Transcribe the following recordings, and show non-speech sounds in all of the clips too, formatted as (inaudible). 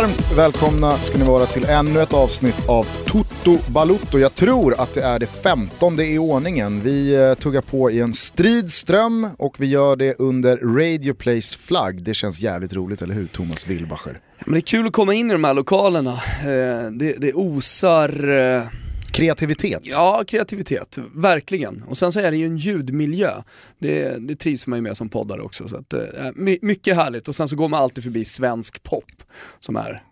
Varmt välkomna ska ni vara till ännu ett avsnitt av Toto Balutto. Jag tror att det är det femtonde i ordningen. Vi eh, tuggar på i en stridström och vi gör det under Radio Plays flagg. Det känns jävligt roligt, eller hur Thomas Wilbacher? Men det är kul att komma in i de här lokalerna. Eh, det, det osar... Eh, eh, Kreativitet. Ja, kreativitet. Verkligen. Och sen så är det ju en ljudmiljö. Det, det trivs man ju med som poddare också. Så att, eh, my, mycket härligt. Och sen så går man alltid förbi svensk pop, som är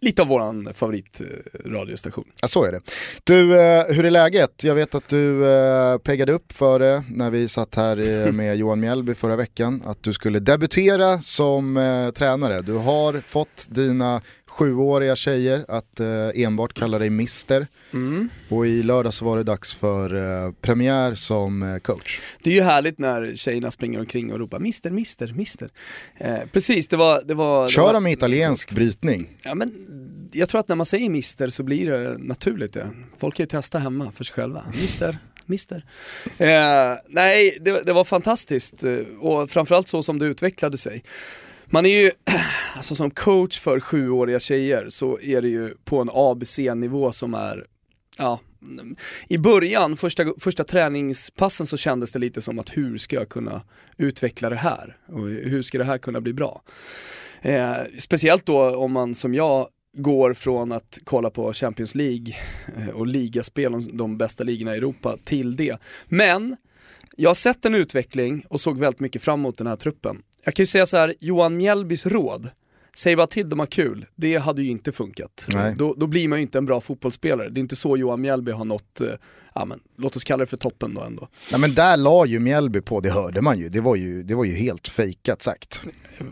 lite av våran favoritradiostation. Ja, så är det. Du, eh, hur är läget? Jag vet att du eh, peggade upp för det när vi satt här eh, (laughs) med Johan Mjällby förra veckan. Att du skulle debutera som eh, tränare. Du har fått dina sjuåriga tjejer att eh, enbart kalla dig Mister. Mm. Och i lördag så var det dags för eh, premiär som eh, coach. Det är ju härligt när tjejerna springer omkring och ropar Mister, Mister, Mister. Eh, precis, det var... Det var det Kör var, de med italiensk brytning. Ja, men jag tror att när man säger Mister så blir det naturligt det. Folk kan ju testa hemma för sig själva. Mister, Mister. Eh, nej, det, det var fantastiskt och framförallt så som det utvecklade sig. Man är ju, (clears throat) alltså som coach för sjuåriga tjejer så är det ju på en ABC-nivå som är, ja, i början, första, första träningspassen så kändes det lite som att hur ska jag kunna utveckla det här? Och hur ska det här kunna bli bra? Eh, speciellt då om man som jag går från att kolla på Champions League eh, och ligaspel, om de bästa ligorna i Europa, till det. Men jag har sett en utveckling och såg väldigt mycket fram emot den här truppen. Jag kan ju säga så här, Johan Mjällbys råd, säg bara till dem har kul, det hade ju inte funkat. Då, då blir man ju inte en bra fotbollsspelare. Det är inte så Johan Mjällby har nått, eh, ja men låt oss kalla det för toppen då ändå. Nej, men där la ju Mjällby på, det hörde man ju. Det var ju, det var ju helt fejkat sagt.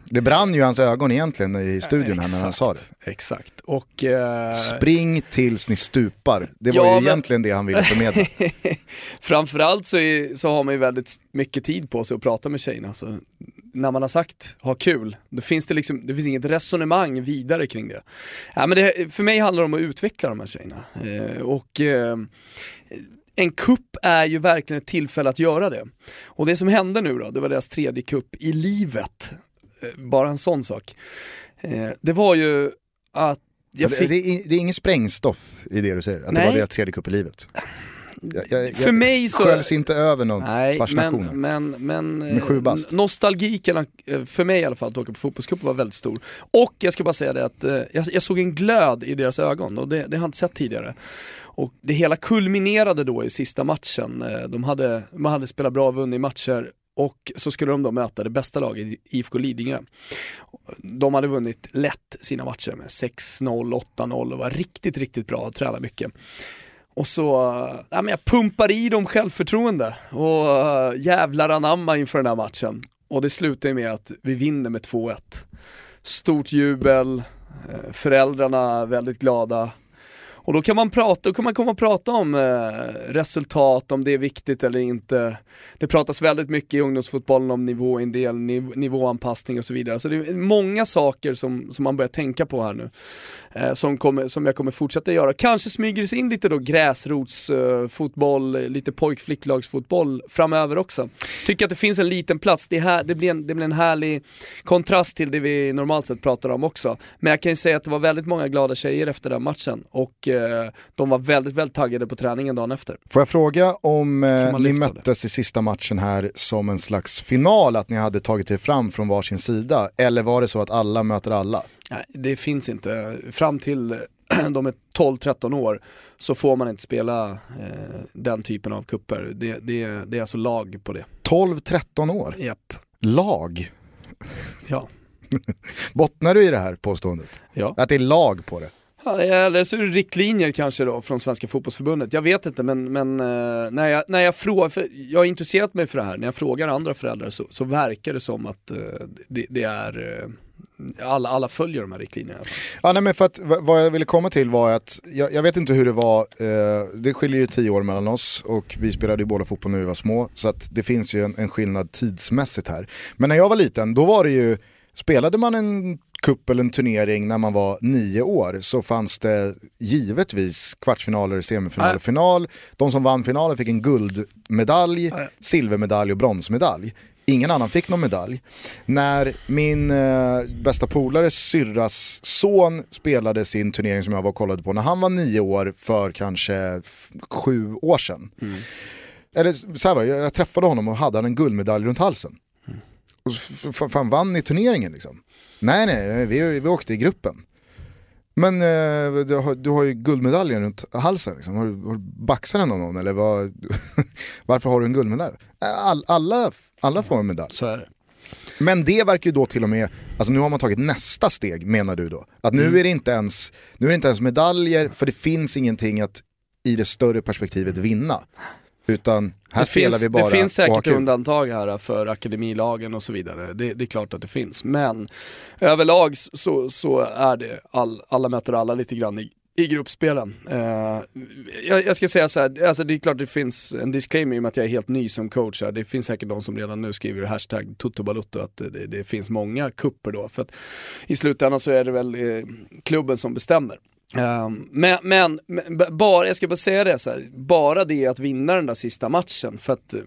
Det brann ju hans ögon egentligen i studion här när han sa det. Exakt. Och, eh, Spring tills ni stupar. Det var Ja, ju men- egentligen det han ville förmedla. (laughs) Framförallt så, är, så har man ju väldigt mycket tid på sig att prata med tjejerna. Så när man har sagt ha kul, då finns det liksom, det finns inget resonemang vidare kring det. Ja, men det för mig handlar det om att utveckla de här tjejerna. Eh, och eh, en kupp är ju verkligen ett tillfälle att göra det. Och det som hände nu då, det var deras tredje kupp i livet. Eh, bara en sån sak. Eh, det var ju att jag det, fick... det, är, det är ingen sprängstoff i det du säger, att det Nej. var deras tredje cup i livet. Jag, jag, För mig så- sköljs inte över någon Nej, fascination. men, men, men Med sju bast. eh, nostalgiken, eh, för mig i alla fall, att åka på fotbollscupen var väldigt stor. Och jag ska bara säga det att eh, jag, jag såg en glöd i deras ögon och det, det har jag inte sett tidigare. Och det hela kulminerade då i sista matchen. De hade, de hade spelat bra och vunnit matcher och så skulle de då möta det bästa laget, IFK Lidingö. De hade vunnit lätt sina matcher med 6-0, 8-0 och var riktigt, riktigt bra och tränade mycket. Och så, ja, men jag pumpar i dem självförtroende och eh, jävlar anamma inför den här matchen. Och det slutar ju med att vi vinner med 2-1. Stort jubel, eh, föräldrarna väldigt glada. Och då kan man prata, då kan man komma och prata om eh, resultat, om det är viktigt eller inte. Det pratas väldigt mycket i ungdomsfotbollen om nivåindel, niv, nivåanpassning och så vidare. Så det är många saker som, som man börjar tänka på här nu. Eh, som, kommer, som jag kommer fortsätta göra. Kanske smyger det sig in lite då gräsrotsfotboll, eh, lite pojk-flicklagsfotboll framöver också. Tycker att det finns en liten plats, det, här, det, blir en, det blir en härlig kontrast till det vi normalt sett pratar om också. Men jag kan ju säga att det var väldigt många glada tjejer efter den matchen och eh, de var väldigt, väldigt taggade på träningen dagen efter. Får jag fråga om eh, ni möttes i sista matchen här som en slags final, att ni hade tagit er fram från varsin sida? Eller var det så att alla möter alla? Nej, det finns inte. Fram till (clears throat) de är 12-13 år så får man inte spela eh, den typen av kupper. Det, det, det är alltså lag på det. 12-13 år? Japp. Lag? Ja. (laughs) Bottnar du i det här påståendet? Ja. Att det är lag på det? Ja, eller så är det riktlinjer kanske då från Svenska fotbollsförbundet. Jag vet inte men, men eh, när, jag, när jag frågar, jag har intresserat mig för det här, när jag frågar andra föräldrar så, så verkar det som att eh, det, det är, eh, alla, alla följer de här riktlinjerna. Ja, nej, men för att, vad jag ville komma till var att, jag, jag vet inte hur det var, eh, det skiljer ju tio år mellan oss och vi spelade ju båda fotboll när vi var små, så att det finns ju en, en skillnad tidsmässigt här. Men när jag var liten, då var det ju, spelade man en kupp eller en turnering när man var nio år så fanns det givetvis kvartsfinaler, semifinaler, Nej. final. De som vann finalen fick en guldmedalj, Nej. silvermedalj och bronsmedalj. ingen annan fick någon medalj. När min eh, bästa polares syrras son spelade sin turnering som jag var och kollade på när han var nio år för kanske sju år sedan. Mm. Eller så här var jag, jag träffade honom och hade en guldmedalj runt halsen. Och fan vann i turneringen liksom. Nej nej, vi, vi åkte i gruppen. Men eh, du, har, du har ju guldmedaljen runt halsen, liksom. har, du, har du baxat den av någon eller vad, (laughs) varför har du en guldmedalj? All, alla, alla får en medalj. Så är det. Men det verkar ju då till och med, alltså nu har man tagit nästa steg menar du då? Att nu, mm. är det inte ens, nu är inte ens medaljer för det finns ingenting att i det större perspektivet vinna. Utan här det spelar finns, vi bara Det finns säkert undantag här för akademilagen och så vidare. Det, det, är klart att det finns. Men överlag så, så är det all, alla möter alla lite grann i, i gruppspelen. Uh, jag, jag, ska säga så här, alltså det är klart det finns en disclaimer i och med att jag är helt ny som coach här. Det finns säkert de som redan nu skriver hashtag Toto att det, det, finns många kupper då. För att i slutändan så är det väl eh, klubben som bestämmer. Um, men, men, men, bara, jag ska bara säga det så här, bara det att vinna den där sista matchen för att eh,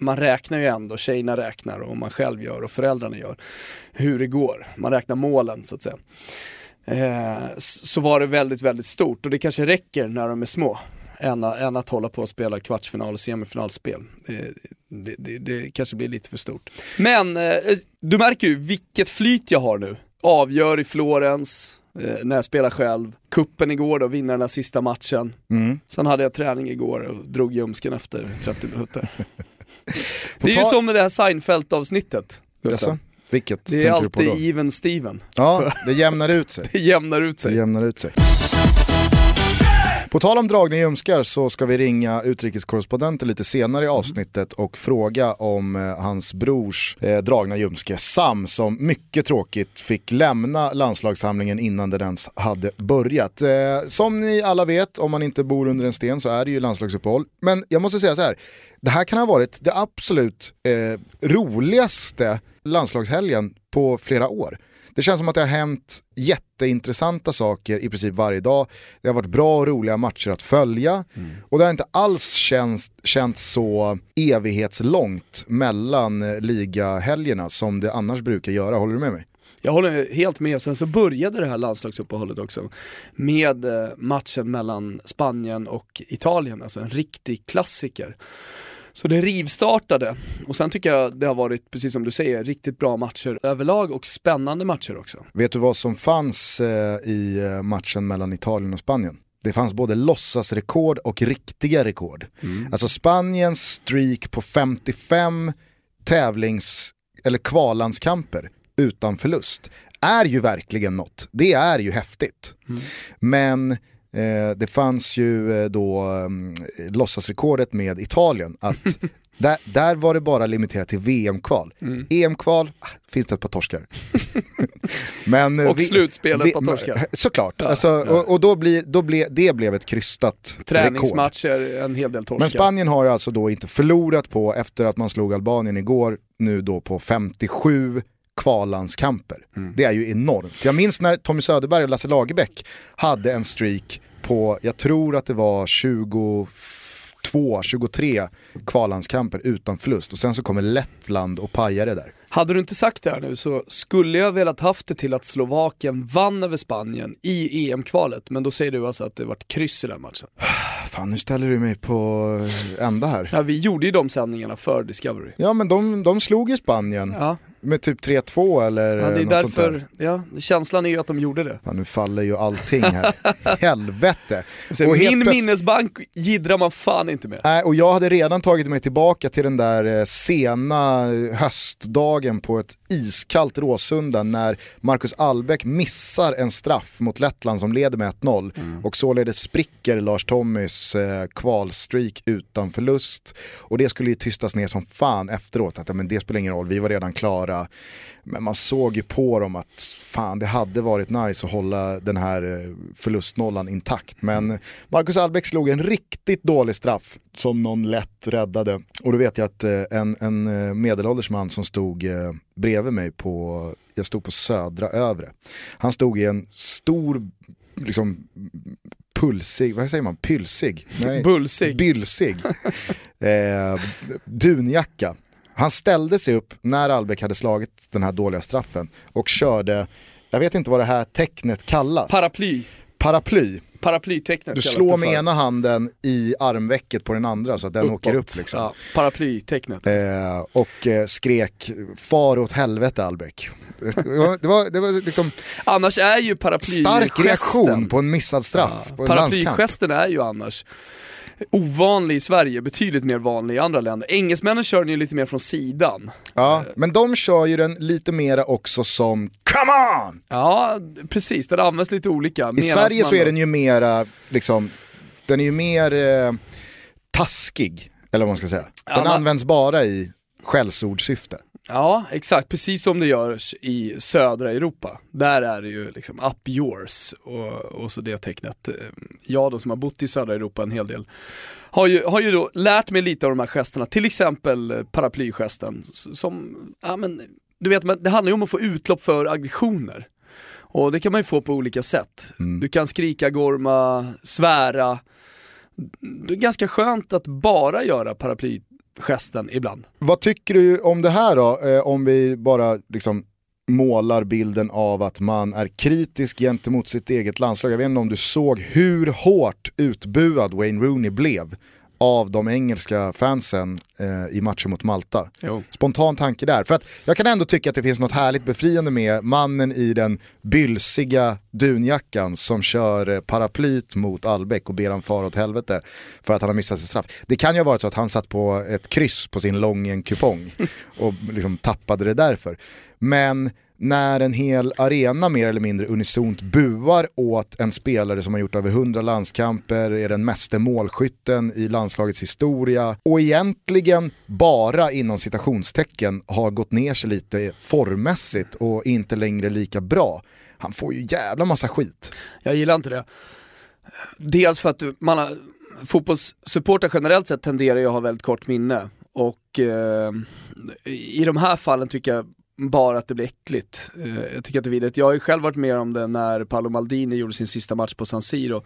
man räknar ju ändå, tjejerna räknar och man själv gör och föräldrarna gör hur det går. Man räknar målen så att säga. Uh, så var det väldigt, väldigt stort och det kanske räcker när de är små än, än att hålla på och spela kvartsfinal och semifinalspel. Det, det, det, det kanske blir lite för stort. Men uh, du märker ju vilket flyt jag har nu. Avgör i Florens, när jag spelar själv. Kuppen igår då, vinna den där sista matchen. Mm. Sen hade jag träning igår och drog ljumsken efter 30 minuter. (laughs) det är ju som med det här Seinfeld-avsnittet. Vilket det är alltid even Steven. Ja, (laughs) det jämnar ut sig. det jämnar ut sig. Det jämnar ut sig. På tal om dragning ljumskar så ska vi ringa utrikeskorrespondenten lite senare i avsnittet och fråga om eh, hans brors eh, dragna ljumske Sam som mycket tråkigt fick lämna landslagssamlingen innan den ens hade börjat. Eh, som ni alla vet, om man inte bor under en sten så är det ju landslagsuppehåll. Men jag måste säga så här, det här kan ha varit det absolut eh, roligaste landslagshelgen på flera år. Det känns som att det har hänt jätteintressanta saker i princip varje dag. Det har varit bra och roliga matcher att följa. Mm. Och det har inte alls känts, känts så evighetslångt mellan eh, ligahelgerna som det annars brukar göra. Håller du med mig? Jag håller helt med. Sen så började det här landslagsuppehållet också med eh, matchen mellan Spanien och Italien, alltså en riktig klassiker. Så det rivstartade och sen tycker jag det har varit, precis som du säger, riktigt bra matcher överlag och spännande matcher också. Vet du vad som fanns eh, i eh, matchen mellan Italien och Spanien? Det fanns både låtsasrekord och riktiga rekord. Mm. Alltså Spaniens streak på 55 tävlings eller kvallandskamper utan förlust är ju verkligen något. Det är ju häftigt. Mm. Men det fanns ju eh, då eh, låtsasrekordet med Italien. Att (laughs) där, där var det bara limiterat till VM-kval. Mm. EM-kval, ah, finns det ett par torskar. (laughs) Men, eh, och vi, slutspelet par torskar. (laughs) Såklart, ja, alltså, ja. Och, och, då, blir, då ble, det blev ett krystat Träningsmatcher, rekord. en hel del torskar. Men Spanien har ju alltså då inte förlorat på, efter att man slog Albanien igår, nu då på 57 kvallandskamper. Mm. Det är ju enormt. Jag minns när Tommy Söderberg och Lasse Lagerbäck hade en streak på, jag tror att det var 22, 23 kvallandskamper utan förlust och sen så kommer Lettland och pajade där. Hade du inte sagt det här nu så skulle jag velat haft det till att Slovakien vann över Spanien i EM-kvalet, men då säger du alltså att det vart kryss i den matchen. (sighs) Fan nu ställer du mig på ända här. Ja vi gjorde ju de sändningarna för Discovery. Ja men de, de slog ju Spanien. Ja med typ 3-2 eller ja, det är något därför, sånt där. Ja, känslan är ju att de gjorde det. Ja, nu faller ju allting här. (laughs) Helvete. Så och min minnesbank gidrar man fan inte med. Nej, och jag hade redan tagit mig tillbaka till den där eh, sena höstdagen på ett iskallt Råsunda när Marcus Albeck missar en straff mot Lettland som leder med 1-0 mm. och således spricker Lars Tommys eh, kvalstreak utan förlust. Och det skulle ju tystas ner som fan efteråt, att men det spelar ingen roll, vi var redan klara men man såg ju på dem att fan det hade varit nice att hålla den här eh, förlustnollan intakt. Men Marcus Albeck slog en riktigt dålig straff som någon lätt räddade. Och då vet jag att eh, en, en eh, medelålders man som stod bredvid mig på, jag stod på södra övre. Han stod i en stor liksom pulsig, vad säger man, pylsig? Nej, Bulsig. Bylsig. (laughs) eh, dunjacka Han ställde sig upp när Albeck hade slagit den här dåliga straffen och körde, jag vet inte vad det här tecknet kallas. Paraply. Paraply. Paraplytecknet Du slår med ena handen i armvecket på den andra så att den Uppåt. åker upp liksom. Ja, paraplytecknet. Eh, och eh, skrek far åt helvete Albeck. Det (laughs) var, det var, det var liksom Annars är ju paraplygesten... stark reaktion på en missad straff landskamp. Paraplygesten är ju annars ovanlig i Sverige, betydligt mer vanlig i andra länder. Engelsmännen kör den ju lite mer från sidan. Ja, men de kör ju den lite mera också som come on! Ja, precis. Den används lite olika. I Sverige så är den ju mera, liksom, den är ju mer eh, taskig, eller vad man ska säga. Den Ja, används bara i skällsordsyfte. Ja, exakt. Precis som det görs i södra Europa. Där är det ju liksom up yours och, och så det tecknet. Eh, Jag då som har bott i södra Europa en hel del har ju, har ju då lärt mig lite av de här gesterna, till exempel paraplygesten som, ja men, du vet, men det handlar ju om att få utlopp för aggressioner. Och det kan man ju få på olika sätt. Du kan skrika, gorma, svära. Det är ganska skönt att bara göra gesten ibland. Vad tycker du om det här då? Eh, om vi bara liksom målar bilden av att man är kritisk gentemot sitt eget landslag. Jag vet inte om du såg hur hårt utbuad Wayne Rooney blev av de engelska fansen eh, i matchen mot Malta. Jo. Spontan tanke där. För att jag kan ändå tycka att det finns något härligt befriande med mannen i den bylsiga dunjackan som kör eh, paraplyt mot Albeck och ber han fara åt helvete för att han har missat sitt straff. Det kan ju ha varit så att han satt på ett kryss på sin Lången-kupong (laughs) och liksom tappade det därför. Men när en hel arena mer eller mindre unisont buar åt en spelare som har gjort över 100 landskamper, är den meste målskytten i landslagets historia och egentligen bara inom citationstecken har gått ner sig lite formmässigt och inte längre lika bra. Han får ju jävla massa skit. Jag gillar inte det. Dels för att man har, fotbollssupportrar generellt sett tenderar ju att ha väldigt kort minne. Och eh, i de här fallen tycker jag bara att det blir äckligt. Eh, jag tycker att det är vidrigt. Jag har ju själv varit med om det när Paolo Maldini gjorde sin sista match på San Siro.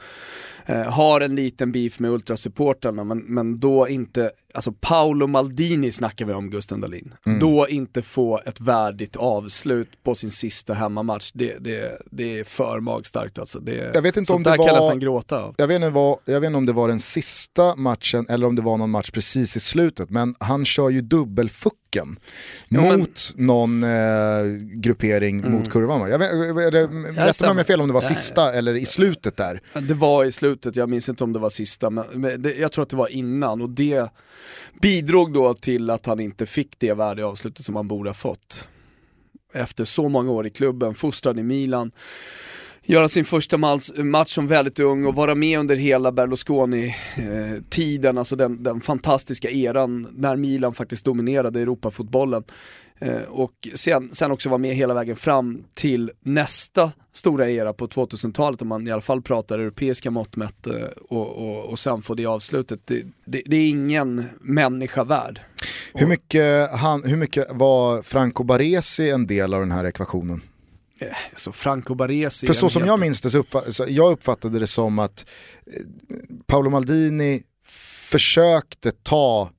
Eh, har en liten beef med ultrasupportrarna men, men då inte, alltså Paolo Maldini snackar vi om Gusten Dahlin. Då inte få ett värdigt avslut på sin sista hemmamatch, det, det, det är för magstarkt alltså. Det, Jag vet inte om det var- nästan gråta av. Jag vet, inte vad, jag vet inte om det var den sista matchen eller om det var någon match precis i slutet, men han kör ju dubbelfucken Jo, men- mot någon eh, gruppering mot kurvan. va? Jag vet, rätta mig om jag fel om det var sista eller i slutet där. Det var i slutet, jag minns inte om det var sista, men, men det, jag tror att det var innan och det bidrog då till att han inte fick det värdiga avslutet som han borde ha fått. Efter så många år i klubben, fostrad i Milan, göra sin första match som väldigt ung och vara med under hela Berlusconi-tiden, alltså den, den fantastiska eran när Milan faktiskt dominerade Europafotbollen. Eh, och sen, sen också vara med hela vägen fram till nästa stora era på 2000-talet om man i alla fall pratar europeiska mått mätt eh, och, och, och sen få det avslutet. Det, det, det är ingen människa värd. Hur mycket, han, hur mycket var Franco Baresi en del av den här ekvationen? Eh, Så Franco Baresi För så som jag minns det så, uppfa- så jag uppfattade det som att eh, Paolo Maldini försökte ta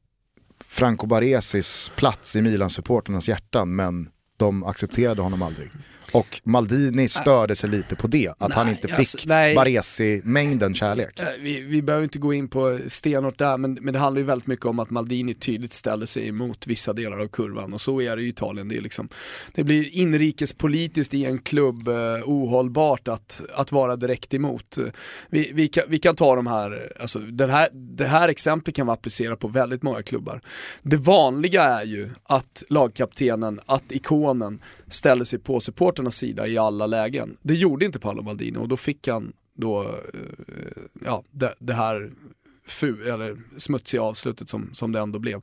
Franco Baresis plats i Milan-supporternas hjärtan men de accepterade honom aldrig. Och Maldini störde sig lite på det, att han Nej, inte fick alltså. Baresi-mängden kärlek. Eh, Vi, vi behöver inte gå in på stenhårt där, men, men det handlar ju väldigt mycket om att Maldini tydligt ställer sig emot vissa delar av kurvan och så är det i Italien. Det, är liksom, det blir inrikespolitiskt i en klubb eh, ohållbart att, att vara direkt emot. Vi, vi, kan, vi kan ta de här, alltså den här, det här exemplet kan vara applicerat på väldigt många klubbar. Det vanliga är ju att lagkaptenen, att ikonen ställer sig på supporternas sida i alla lägen. Det gjorde inte Paolo Maldini och då fick han då, eh, ja, det, det här fu, eller smutsiga avslutet som, som det ändå blev.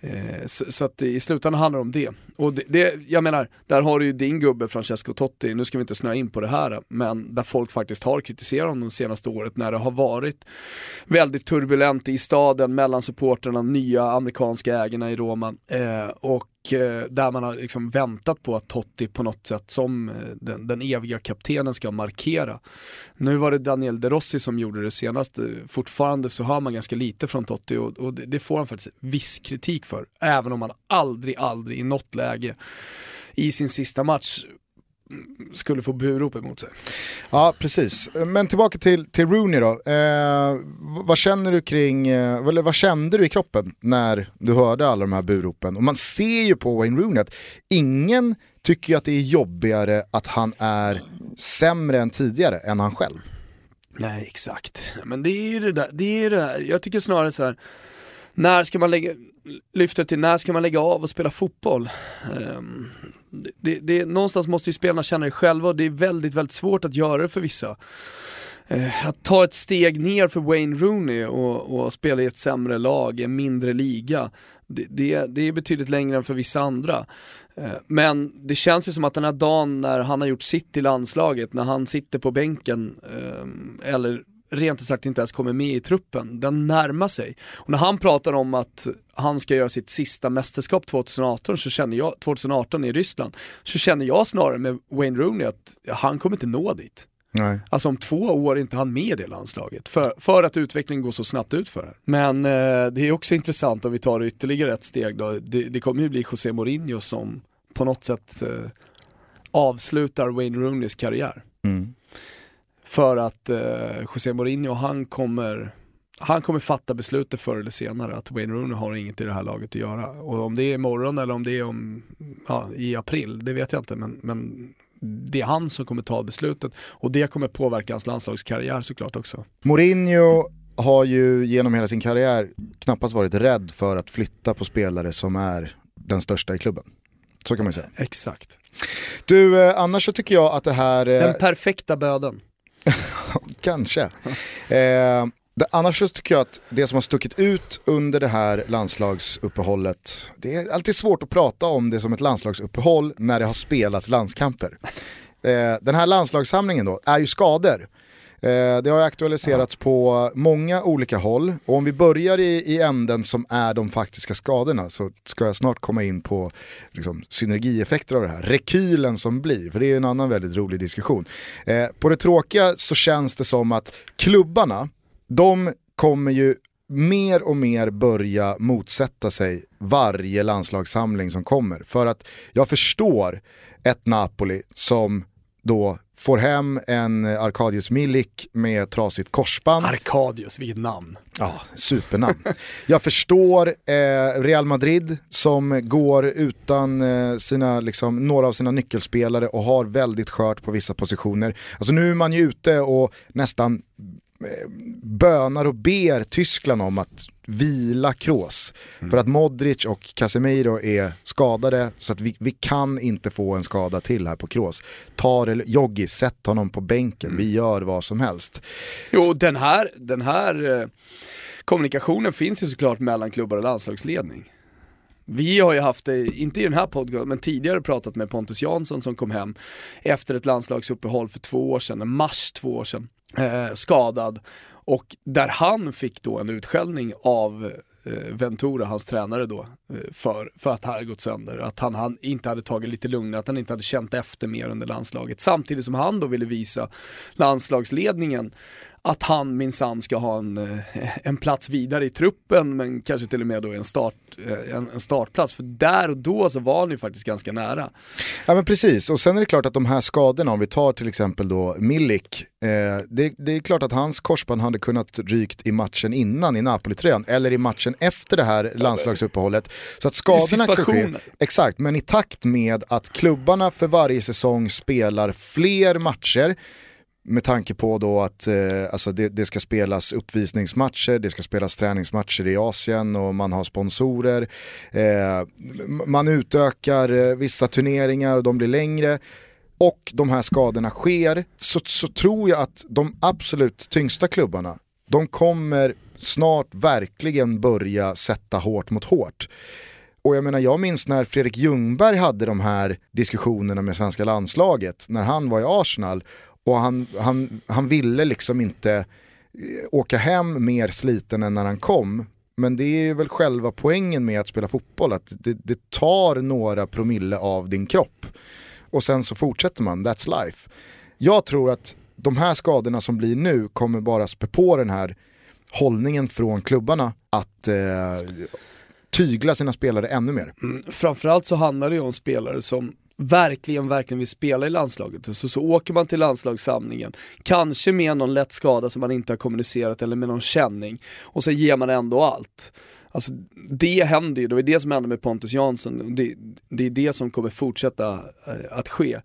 Eh, så, så att i slutändan handlar det om det. Och det, det, jag menar, där har du ju din gubbe Francesco Totti, nu ska vi inte snöa in på det här, men där folk faktiskt har kritiserat honom de senaste året när det har varit väldigt turbulent i staden mellan supporterna, nya amerikanska ägarna i Roma. Eh, och Eh, där man har liksom väntat på att Totti på något sätt som eh, den, den eviga kaptenen ska markera. Nu var det Daniel De Rossi som gjorde det senast, eh, fortfarande så hör man ganska lite från Totti och, och det, det får han faktiskt viss kritik för, även om han aldrig, aldrig i något läge i sin sista match skulle få burop emot sig. Ja, precis. Men tillbaka till, till Rooney då. Eh, vad känner du kring, eh, eller vad kände du i kroppen när du hörde alla de här buropen? Och man ser ju på Wayne Rooney att ingen tycker att det är jobbigare att han är sämre än tidigare än han själv. Nej, exakt. Men det är ju det där, det är det där. jag tycker snarare så här, när ska man lägga, lyfta till när ska man lägga av och spela fotboll? Um, det, det, någonstans måste ju spelarna känna det själva och det är väldigt, väldigt svårt att göra det för vissa. Eh, att ta ett steg ner för Wayne Rooney och, och spela i ett sämre lag, en mindre liga, det, det, det är betydligt längre än för vissa andra. Eh, men det känns ju som att den här dagen när han har gjort sitt i landslaget, när han sitter på bänken, eh, eller rent ut sagt inte ens kommer med i truppen, den närmar sig. Och när han pratar om att han ska göra sitt sista mästerskap 2018, så känner jag, 2018 i Ryssland, så känner jag snarare med Wayne Rooney att han kommer inte nå dit. Nej. Alltså om två år är inte han med i det landslaget, för, för att utvecklingen går så snabbt ut för Men eh, det är också intressant om vi tar ytterligare ett steg då, det, det kommer ju bli José Mourinho som på något sätt eh, avslutar Wayne Rooneys karriär. Mm. För att eh, José Mourinho, han kommer, han kommer fatta beslutet förr eller senare att Wayne Rooney har inget i det här laget att göra. Och om det är imorgon eller om det är om, ja, i april, det vet jag inte. Men, men det är han som kommer ta beslutet och det kommer påverka hans landslagskarriär såklart också. Mourinho har ju genom hela sin karriär knappast varit rädd för att flytta på spelare som är den största i klubben. Så kan man säga. Exakt. Du, eh, annars så tycker jag att det här... Eh... Den perfekta böden. Kanske. (laughs) Eh, det, annars så tycker jag att det som har stuckit ut under det här landslagsuppehållet, det är alltid svårt att prata om det som ett landslagsuppehåll när det har spelats landskamper. Eh, den här landslagssamlingen då är ju skador. Eh, det har aktualiserats ja. på många olika håll och om vi börjar i, i änden som är de faktiska skadorna så ska jag snart komma in på liksom, synergieffekter av det här. Rekylen som blir, för det är en annan väldigt rolig diskussion. Eh, på det tråkiga så känns det som att klubbarna, de kommer ju mer och mer börja motsätta sig varje landslagssamling som kommer. För att jag förstår ett Napoli som då får hem en Arkadius Milik med trasigt korsband. Arkadius, vilket namn. Ja, supernamn. Jag förstår eh, Real Madrid som går utan eh, sina, liksom, några av sina nyckelspelare och har väldigt skört på vissa positioner. Alltså nu är man ju ute och nästan Eh, bönar och ber Tyskland om att vila Kroos. Mm. För att Modric och Casemiro är skadade så att vi, vi kan inte få en skada till här på Kroos. Ta det, Joggi, sätt honom på bänken, mm. vi gör vad som helst. Jo, den här, den här eh, kommunikationen finns ju såklart mellan klubbar och landslagsledning. Vi har ju haft det, inte i den här podcasten, men tidigare pratat med Pontus Jansson som kom hem efter ett landslagsuppehåll för två år sedan, mars två år sedan eh, skadad och där han fick då en utskällning av eh, Ventura, hans tränare då, eh, för, för att han hade gått sönder. Att han, han inte hade tagit lite lugnare, att han inte hade känt efter mer under landslaget. Samtidigt som han då ville visa landslagsledningen att han minsann ska ha en, eh, en plats vidare i truppen men kanske till och med då en, start, eh, en, en startplats. För där och då så var han ju faktiskt ganska nära. Ja men precis, och sen är det klart att de här skadorna, om vi tar till exempel då Milik, eh, det, det, är klart att hans korsband hade kunnat rykt i matchen innan i Napoli-tröjan eller i matchen efter det här landslagsuppehållet. Så att skadorna kan ske, exakt, men i takt med att klubbarna för varje säsong spelar fler matcher, med tanke på då att eh, alltså det, det, ska spelas uppvisningsmatcher, det ska spelas träningsmatcher i Asien och man har sponsorer. Eh, man utökar eh, vissa turneringar och de blir längre. Och de här skadorna sker, så, så tror jag att de absolut tyngsta klubbarna, de kommer snart verkligen börja sätta hårt mot hårt. Och jag menar, jag minns när Fredrik Ljungberg hade de här diskussionerna med svenska landslaget, när han var i Arsenal och han, han, han ville liksom inte eh, åka hem mer sliten än när han kom men det är väl själva poängen med att spela fotboll, att det, det tar några promille av din kropp. Och sen så fortsätter man, that's life. Jag tror att de här skadorna som blir nu kommer bara spä på den här hållningen från klubbarna att eh, tygla sina spelare ännu mer. Mm, framförallt så handlar det ju om spelare som verkligen, verkligen vill spela i landslaget. Så, så åker man till landslagssamlingen, kanske med någon lätt skada som man inte har kommunicerat eller med någon känning och så ger man ändå allt. Alltså, det händer ju, det var det som hände med Pontus Jansson. Det, det är det som kommer fortsätta eh, att ske.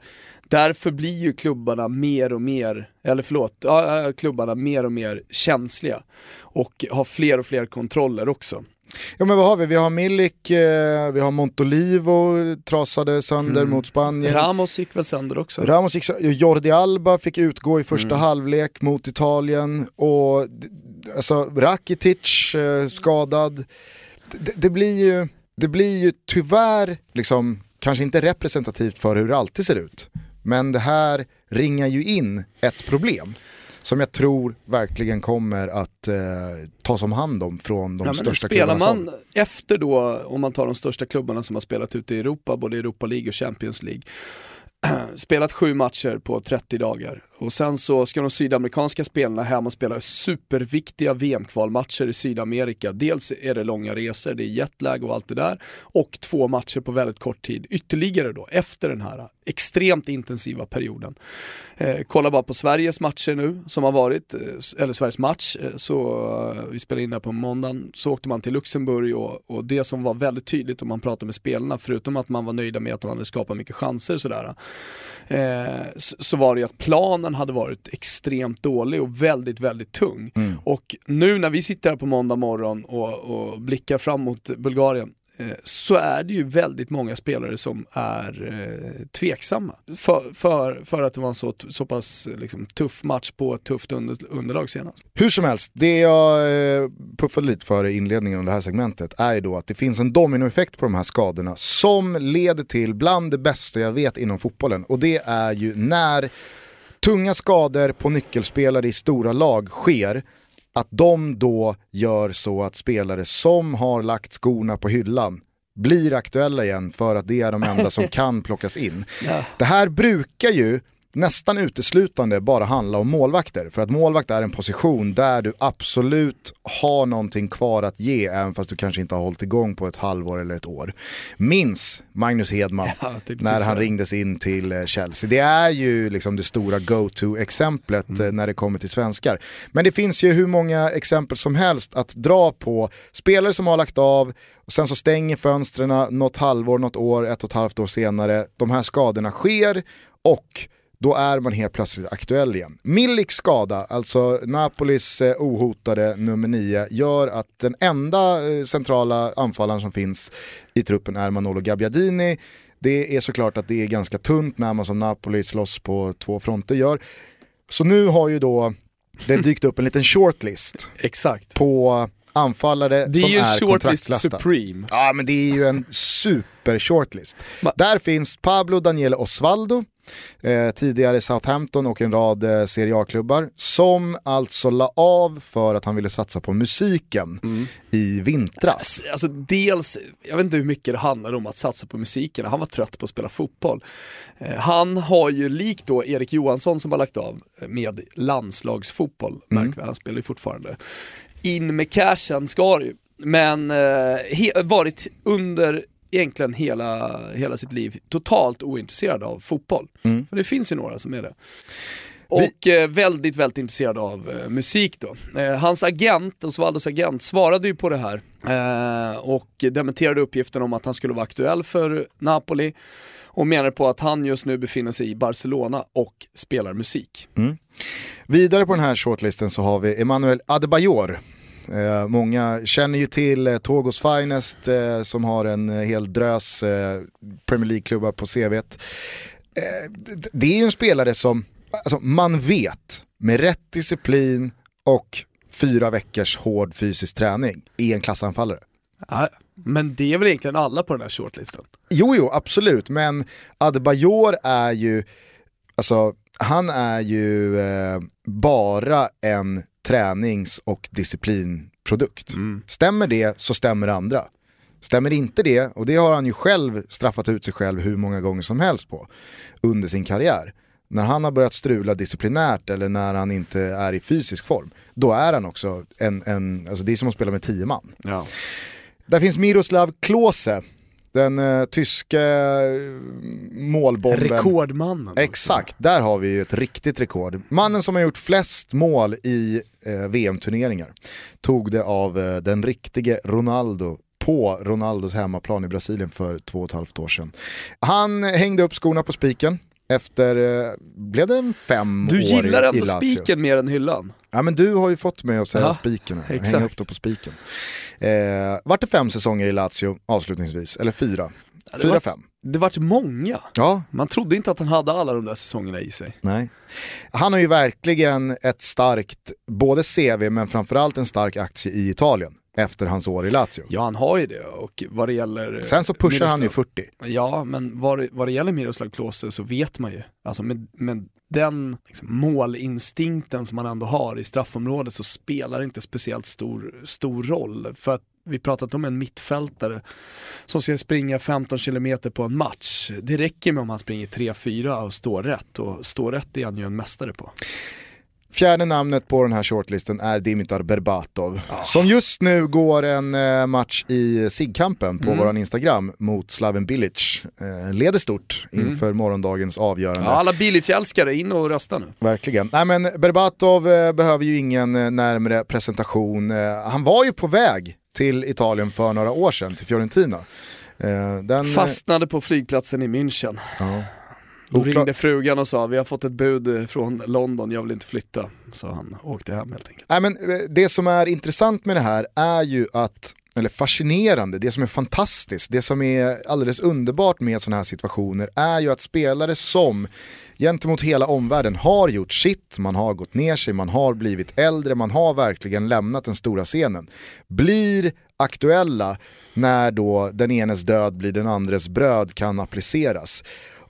Därför blir ju klubbarna mer och mer, eller förlåt, ja, klubbarna mer och mer känsliga och har fler och fler kontroller också. Ja men vad har vi? Vi har Milik, eh, vi har Montolivo trasade sönder mm. mot Spanien. Ramos gick väl sönder också? Ramos gick sönder, Jordi Alba fick utgå i första mm. halvlek mot Italien och alltså, Rakitic eh, skadad. Det, det, blir ju, det blir ju tyvärr, liksom, kanske inte representativt för hur det alltid ser ut, men det här ringar ju in ett problem som jag tror verkligen kommer att eh, tas om hand om från de ja, största spelar klubbarna. Spelar man efter då, om man tar de största klubbarna som har spelat ute i Europa, både Europa League och Champions League, (clears throat) spelat sju matcher på 30 dagar och sen så ska de sydamerikanska spelarna hem och spela superviktiga VM-kvalmatcher i Sydamerika. Dels är det långa resor, det är jetlag och allt det där och två matcher på väldigt kort tid ytterligare då efter den här extremt intensiva perioden. Eh, kolla bara på Sveriges matcher nu som har varit, eh, eller Sveriges match, eh, så eh, vi spelade in det på måndagen, så åkte man till Luxemburg och, och, det som var väldigt tydligt om man pratade med spelarna, förutom att man var nöjda med att de hade skapat mycket chanser sådär, eh, så, så var det ju att planen hade varit extremt dålig och väldigt, väldigt tung. Mm. Och nu när vi sitter här på måndag morgon och, och blickar fram mot Bulgarien Eh, så är det ju väldigt många spelare som är eh, tveksamma. För, för, för att det var en så, så pass liksom, tuff match på ett tufft under, underlag senast. Hur som helst, det jag eh, puffade lite för i inledningen av det här segmentet är ju då att det finns en dominoeffekt på de här skadorna som leder till bland det bästa jag vet inom fotbollen. Och det är ju när tunga skador på nyckelspelare i stora lag sker att de då gör så att spelare som har lagt skorna på hyllan blir aktuella igen för att det är de enda som (laughs) kan plockas in. Det här brukar ju nästan uteslutande bara handla om målvakter. För att målvakt är en position där du absolut har någonting kvar att ge även fast du kanske inte har hållit igång på ett halvår eller ett år. Minns Magnus Hedman (laughs) ja, när han ringdes in till eh, Chelsea. Det är ju liksom det stora go-to-exemplet mm. Eh, när det kommer till svenskar. Men det finns ju hur många exempel som helst att dra på spelare som har lagt av och sen så stänger fönstren något halvår, något år, ett och ett halvt år senare. De här skadorna sker och då är man helt plötsligt aktuell igen. Miliks skada, alltså Napolis eh, ohotade nummer 9, gör att den enda eh, centrala anfallaren som finns i truppen är Manolo Gabbiadini. Det är såklart att det är ganska tunt när man som Napoli slåss på två fronter gör. Så nu har ju då det (laughs) dykt upp en liten shortlist Exakt. på anfallare det som är, är shortlist supreme. Ja men det är ju en super shortlist. Där finns Pablo Daniele Osvaldo, eh, tidigare Southampton och en rad eh, Serie A-klubbar, som alltså la av för att han ville satsa på musiken mm. i vintras. Alltså dels, jag vet inte hur mycket det handlar om att satsa på musiken, han var trött på att spela fotboll. Eh, han har ju likt då Erik Johansson som har lagt av med landslagsfotboll, mm. märk han spelar ju fortfarande. In med cashen ska det ju, men eh, varit under egentligen hela, hela sitt liv totalt ointresserad av fotboll. Mm. För det finns ju några som är det. Och eh, väldigt, väldigt intresserad av eh, musik då. Eh, hans agent, Osvaldos agent, svarade ju på det här eh, och dementerade uppgiften om att han skulle vara aktuell för Napoli och menade på att han just nu befinner sig i Barcelona och spelar musik. Mm. Vidare på den här shortlisten så har vi Emanuel Adebayor Eh, många känner ju till eh, Togos Finest eh, som har en eh, hel drös eh, Premier League-klubbar på CVt. Eh, det är ju en spelare som alltså, man vet med rätt disciplin och fyra veckors hård fysisk träning är en klassanfallare. Ja, men det är väl egentligen alla på den här shortlisten? Jo, jo, absolut, men Adebayor är ju, alltså han är ju eh, bara en tränings och disciplin produkt. Stämmer det så stämmer det andra. Stämmer inte det, och det har han ju själv straffat ut sig själv hur många gånger som helst på under sin karriär. När han har börjat strula disciplinärt eller när han inte är i fysisk form, då är han också en, en alltså det är som att spela med tio man. Ja. Där finns Miroslav Klose, den uh, tyska uh, målbomben. Rekordmannen. Exakt, där har vi ju ett riktigt rekord. Mannen som har gjort flest mål i uh, VM-turneringar tog det av den riktige Ronaldo på Ronaldos hemmaplan i Brasilien för två och ett halvt år sedan. Han hängde upp skorna på spiken efter, blev det en fem du år gillar ändå spiken mer än hyllan. Ja men du har ju fått mig att säga Ja, spiken, hänga upp det på spiken. Eh, vart det fem säsonger i Lazio avslutningsvis, eller fyra? Fyra, var- fem? Det vart många. Ja, Man trodde inte att han hade alla de där säsongerna i sig. nej. Han har ju verkligen ett starkt, både CV men framförallt en stark aktie i Italien efter hans år i Lazio. Ja han har ju det och vad det gäller... Sen så pushar han ju Miroslav- 40. Ja, men vad vad det gäller Miroslav Klose så vet man ju, alltså med, med den liksom, målinstinkten som man ändå har i straffområdet så spelar det inte speciellt stor, stor roll. För att vi pratat om en mittfältare som ska springa 15 km på en match. Det räcker med om han springer 3-4 och står rätt och står rätt är han ju en mästare på. Fjärde namnet på den här shortlisten är Dimitar Berbatov. Som just nu går en eh, match i SIG-kampen på Mm. våran Instagram mot Slaven Bilic. Eh, leder stort inför morgondagens avgörande. Ja, alla Bilic-älskare, in och rösta nu. Verkligen. Nej men Berbatov eh, behöver ju ingen närmare presentation. Han var ju på väg till Italien för några år sedan, till Fiorentina. Eh, den, Fastnade på flygplatsen i München. Ja. Då ringde frugan och sa vi har fått ett bud från London, jag vill inte flytta. Så han åkte hem helt enkelt. Nej, men eh, det som är intressant med det här är ju att, eller fascinerande, det som är fantastiskt, det som är alldeles underbart med sådana här situationer är ju att spelare som gentemot hela omvärlden har gjort sitt, man har gått ner sig, man har blivit äldre, man har verkligen lämnat den stora scenen, blir aktuella när då den enes död blir den andres bröd kan appliceras.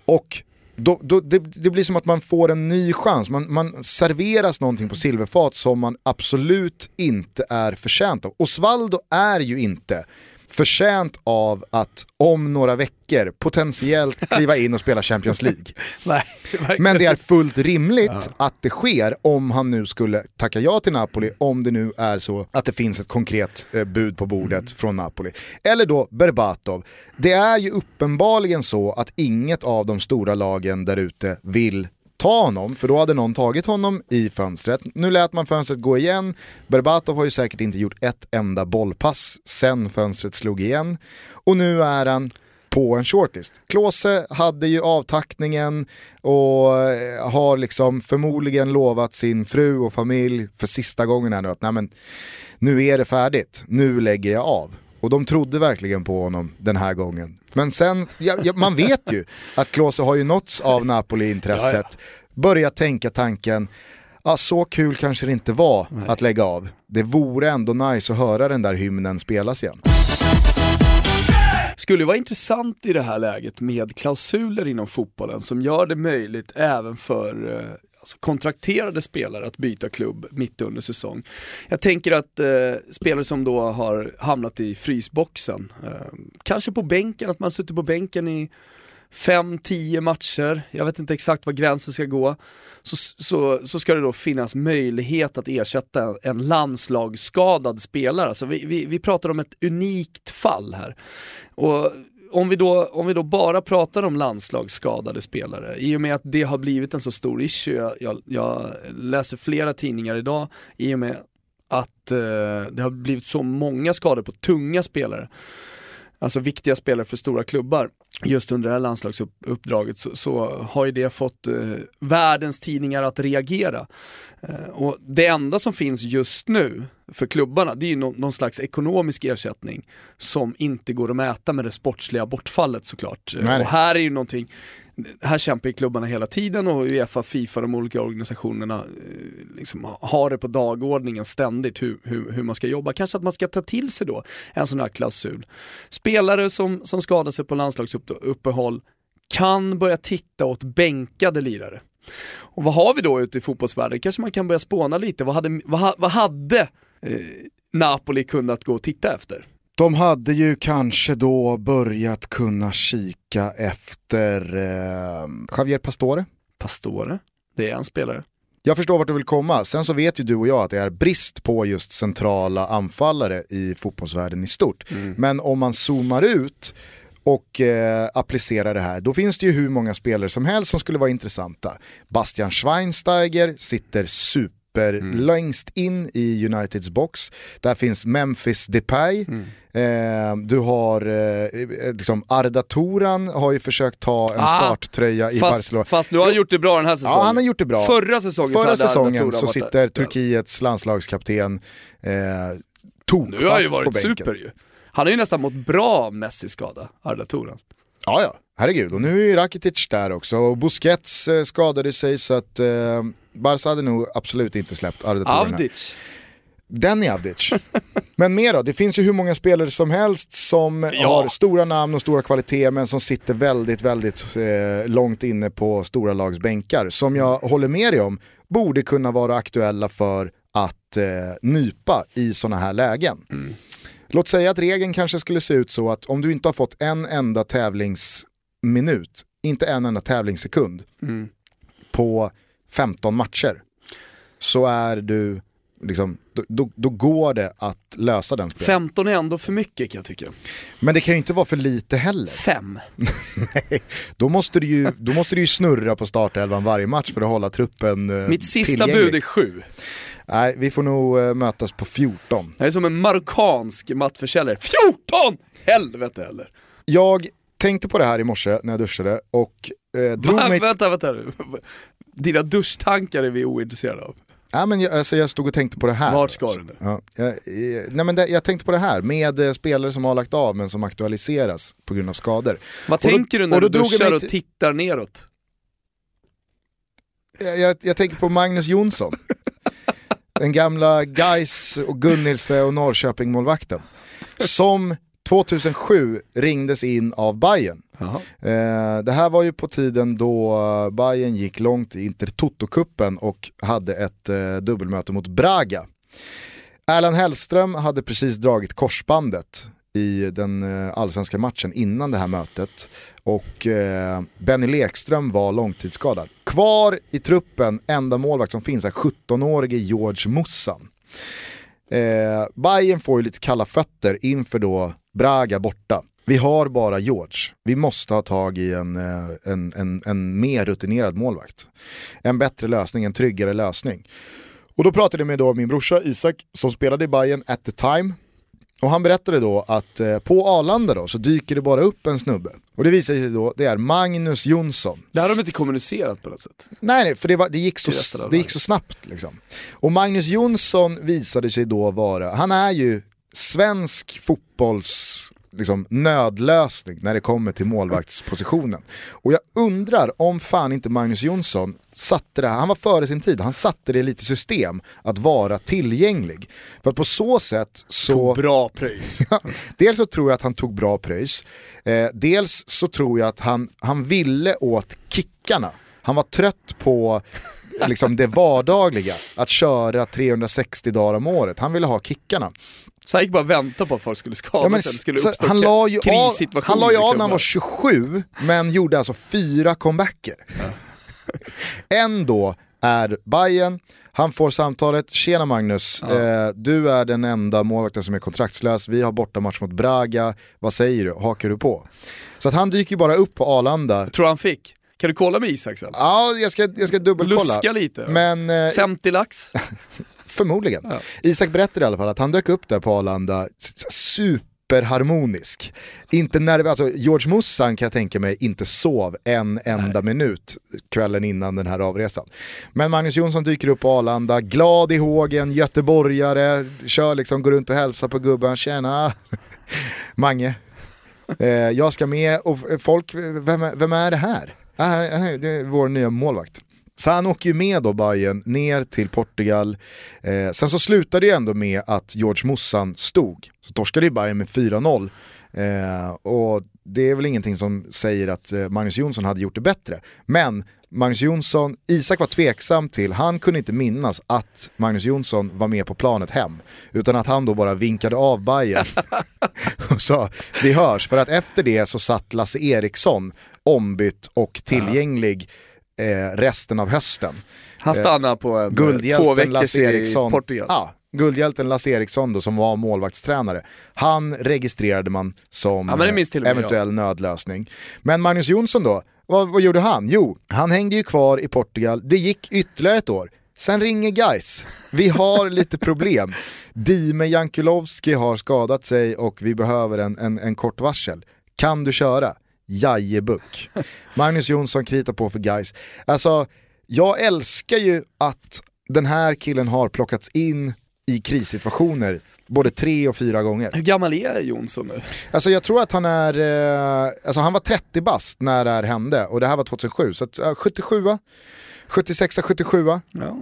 Och då, då, det, det blir som att man får en ny chans, man, man serveras någonting på silverfat som man absolut inte är förtjänt av. Osvaldo är ju inte förtjänt av att om några veckor potentiellt kliva in och spela Champions League. (laughs) Nej. Men det är fullt rimligt att det sker om han nu skulle tacka ja till Napoli, om det nu är så att det finns ett konkret eh, bud på bordet från Napoli. Eller då Berbatov. Det är ju uppenbarligen så att inget av de stora lagen där ute vill ta honom, för då hade någon tagit honom i fönstret. Nu lät man fönstret gå igen, Berbatov har ju säkert inte gjort ett enda bollpass sen fönstret slog igen. Och nu är han på en shortlist. Klose hade ju avtackningen och eh, har liksom förmodligen lovat sin fru och familj för sista gången här nu att Nej, men, nu är det färdigt, nu lägger jag av. Och de trodde verkligen på honom den här gången. Men sen, ja, ja, man vet ju (laughs) att Klose har ju nåtts av Napoli-intresset, börjat tänka tanken, ja, så kul kanske det inte var att lägga av. Det vore ändå nice att höra den där hymnen spelas igen. Skulle vara intressant i det här läget med klausuler inom fotbollen som gör det möjligt även för eh, alltså kontrakterade spelare att byta klubb mitt under säsong. Jag tänker att eh, spelare som då har hamnat i frysboxen, eh, kanske på bänken, att man suttit på bänken i 5-10 matcher, jag vet inte exakt var gränsen ska gå, så, så, så ska det då finnas möjlighet att ersätta en landslagsskadad spelare. Alltså vi, vi, vi pratar om ett unikt fall här. Och om vi, då, om vi då bara pratar om landslagsskadade spelare, i och med att det har blivit en så stor issue, jag, jag, jag läser flera tidningar idag, i och med att eh, det har blivit så många skador på tunga spelare, alltså viktiga spelare för stora klubbar, just under det här landslagsuppdraget så, så har ju det fått eh, världens tidningar att reagera. Eh, och det enda som finns just nu för klubbarna, det är ju någon, någon slags ekonomisk ersättning som inte går att mäta med det sportsliga bortfallet såklart. Eh, Nej. Och här är ju någonting, här kämpar ju klubbarna hela tiden och Uefa, Fifa, de olika organisationerna eh, liksom har det på dagordningen ständigt hur, hur, hur man ska jobba. Kanske att man ska ta till sig då en sån här klausul. Spelare som, som skadar sig på landslagsuppehåll kan börja titta åt bänkade lirare. Och vad har vi då ute i fotbollsvärlden? Kanske man kan börja spåna lite. Vad hade, vad, vad hade eh, Napoli kunnat gå och titta efter? De hade ju kanske då börjat kunna kika efter eh, Javier Pastore. Pastore, det är en spelare. Jag förstår vart du vill komma. Sen så vet ju du och jag att det är brist på just centrala anfallare i fotbollsvärlden i stort. Mm. Men om man zoomar ut och eh, applicerar det här, då finns det ju hur många spelare som helst som skulle vara intressanta. Bastian Schweinsteiger sitter super mm. längst in i Uniteds box. Där finns Memphis Depay. Mm. Eh, du har eh, liksom Arda Toran har ju försökt ta en ah, starttröja i fast, Barcelona. Fast nu har han gjort det bra den här säsongen. Ja, han har gjort det bra. Förra säsongen Förra så, säsongen så sitter Turkiets landslagskapten eh, tok Nu har han ju varit super ju. Han har ju nästan mått bra av Messis skada, Arda Toran. Ja, ja, herregud. Och nu är ju Rakitic där också. Och Busquets eh, skadade sig så att eh, Barca hade nog absolut inte släppt Arda Toran. Avdic. Den Avdic. men mer då, det finns ju hur många spelare som helst som ja. har stora namn och stora kvaliteter men som sitter väldigt, väldigt eh, långt inne på stora lags bänkar. Som jag håller med dig om, borde kunna vara aktuella för att eh, nypa i sådana här lägen. Mm. Låt säga att regeln kanske skulle se ut så att om du inte har fått en enda tävlingsminut, inte en enda tävlingssekund mm. på 15 matcher, så är du Liksom, då, då, då, går det att lösa den spelen. 15 är ändå för mycket kan jag tycka. Men det kan ju inte vara för lite heller. Fem. (laughs) Nej, då måste, du ju, då måste du ju snurra på startelvan varje match för att hålla truppen eh, Mitt sista bud är sju. Nej, vi får nog uh, mötas på 14. Det är som en marockansk mattförsäljare. 14! Helvete heller. Jag tänkte på det här i morse när jag duschade och eh, drog Va, mig... Vänta, vänta Dina duschtankar är vi ointresserade av. Ja, men jag, alltså jag stod och tänkte på det här. Vart ska du nu? Ja, jag, nej, men det, jag tänkte på det här med eh, spelare som har lagt av men som aktualiseras på grund av skador. Vad och tänker då, du när du duschar och tittar neråt? Jag, jag, jag tänker på Magnus Jonsson. (laughs) Den gamla Geis och Gunnilse och Norrköping-målvakten. Som 2007 ringdes in av Bayern. Eh, det här var ju på tiden då Bayern gick långt i Intertoto-kuppen och hade ett eh, dubbelmöte mot Braga. Erland Hellström hade precis dragit korsbandet i den eh, allsvenska matchen innan det här mötet och eh, Benny Lekström var långtidsskadad. Kvar i truppen, enda målvakt som finns är 17-årige George Mussan. Eh, Bayern får ju lite kalla fötter inför då Braga borta. Vi har bara George. Vi måste ha tag i en, eh, en, en, en mer rutinerad målvakt. En bättre lösning, en tryggare lösning. Och då pratade jag med då min brorsa Isak som spelade i Bayern at the time. Och han berättade då att eh, på Arlanda då så dyker det bara upp en snubbe. Och det visar sig då, det är Magnus Jonsson. Det har de inte kommunicerat på något sätt. Nej, nej för det, var, det, gick, så, det gick så snabbt liksom. Och Magnus Jonsson visade sig då vara, han är ju svensk fotbolls liksom, nödlösning när det kommer till målvaktspositionen. Och jag undrar om fan inte Magnus Jonsson satte det, han var före sin tid, han satte det lite system att vara tillgänglig. För att på så sätt så... Tog bra pröjs. (laughs) dels så tror jag att han tog bra pröjs, eh, dels så tror jag att han, han ville åt kickarna. Han var trött på liksom det vardagliga, att köra 360 dagar om året. Han ville ha kickarna. Så han gick bara och väntade på att folk skulle skada ja, men, sig, skulle uppstå han la ju av, Han la ju av när han var 27, men gjorde alltså fyra comebacker. Ja. en då är Bayern han får samtalet, tjena Magnus, ja. eh, du är den enda målvakten som är kontraktslös, vi har bortamatch mot Braga, vad säger du, hakar du på? Så att han dyker bara upp på Arlanda. Tror han fick. Kan du kolla med Isak sen? Ja, jag ska, jag ska dubbelkolla. Luska lite. Men, eh, 50 lax? (laughs) Förmodligen. Ja. Isak berättade i alla fall att han dök upp där på Arlanda, superharmonisk. Inte nervös, alltså George Mussan kan jag tänka mig inte sov en enda Nej. minut kvällen innan den här avresan. Men Magnus Jonsson dyker upp på Arlanda, glad i hågen, göteborgare, kör liksom, går runt och hälsar på gubben, tjena, (laughs) Mange. Eh, jag ska med och folk, vem, vem är det här? Ah, det är vår nya målvakt. Så han åker ju med då Bayern ner till Portugal. Eh, sen så slutade det ju ändå med att George Mossan stod. Så torskade ju Bayern med 4-0. Eh, och det är väl ingenting som säger att eh, Magnus Jonsson hade gjort det bättre. Men Magnus Jonsson, Isak var tveksam till, han kunde inte minnas att Magnus Jonsson var med på planet hem. Utan att han då bara vinkade av Bayern (laughs) och sa vi hörs. För att efter det så satt Lasse Eriksson ombytt och tillgänglig eh, resten av hösten. Han stannade på en, Guldhjälten två veckor Lasse Eriksson, i Portugal. Ja, guldhjälten Lasse Eriksson då, som var målvaktstränare, han registrade man som Ja, eventuell nödlösning. Men Magnus Jonsson då, vad, vad gjorde han? Jo, han hängde ju kvar i Portugal, det gick ytterligare ett år. Sen ringer guys. vi har lite problem. (laughs) Dime Jankulovski har skadat sig och vi behöver en, en, en kort varsel. Kan du köra? Jajebuck. Magnus Jonsson kritar på för guys. Alltså, jag älskar ju att den här killen har plockats in i krissituationer både tre och fyra gånger. Hur gammal är Jonsson nu? Alltså jag tror att han är, eh, alltså han var 30 bast när det här hände och det här var 2007, så att, eh, 77 76 77 Ja.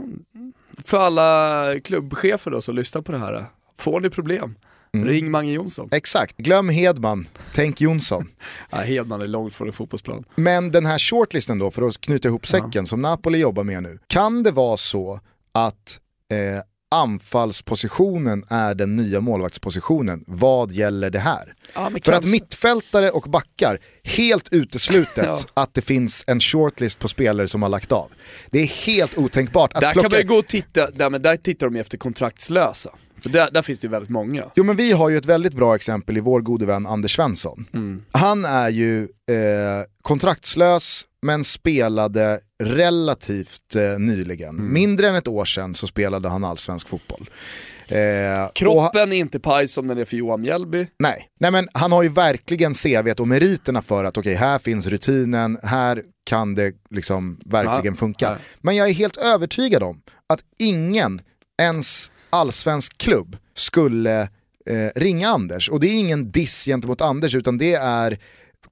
För alla klubbchefer då som lyssnar på det här, får ni problem? Mm. Ring Mange Jonsson. Exakt, glöm Hedman, tänk Jonsson. (laughs) Ja, Hedman är långt från en fotbollsplan. Men den här shortlisten då, för att knyta ihop säcken som Napoli jobbar med nu. Kan det vara så att eh, anfallspositionen är den nya målvaktspositionen vad gäller det här? Ja, För att mittfältare och backar, helt uteslutet (laughs) Ja. att det finns en shortlist på spelare som har lagt av. Det är helt otänkbart att Där plocka... kan man ju gå och titta, där, men där tittar de ju efter kontraktslösa. För där, där finns det ju väldigt många. Jo men vi har ju ett väldigt bra exempel i vår gode vän Anders Svensson. Han är ju eh, kontraktslös men spelade relativt eh, nyligen. Mindre än ett år sedan så spelade han allsvensk fotboll. Eh, Kroppen är inte paj som den är för Johan Mjällby. nej. nej men han har ju verkligen CVt och meriterna för att okej här finns rutinen, här kan det liksom verkligen Ja, funka. ja. Men jag är helt övertygad om att ingen, ens allsvensk klubb, skulle eh, ringa Anders. Och det är ingen diss gentemot Anders utan det är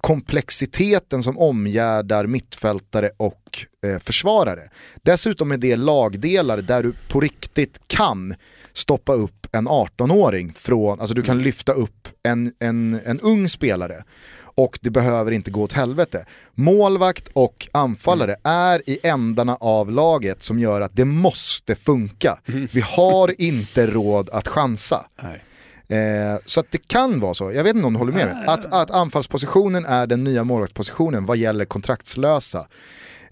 komplexiteten som omgärdar mittfältare och eh, försvarare. Dessutom är det lagdelar där du på riktigt kan stoppa upp en 18-åring från, alltså du kan lyfta upp en, en, en ung spelare och det behöver inte gå åt helvete. Målvakt och anfallare är i ändarna av laget som gör att det måste funka. Vi har (laughs) inte råd att chansa. Nej. Eh, så att det kan vara så, jag vet inte om du håller med mig, att, att anfallspositionen är den nya målvaktspositionen vad gäller kontraktslösa.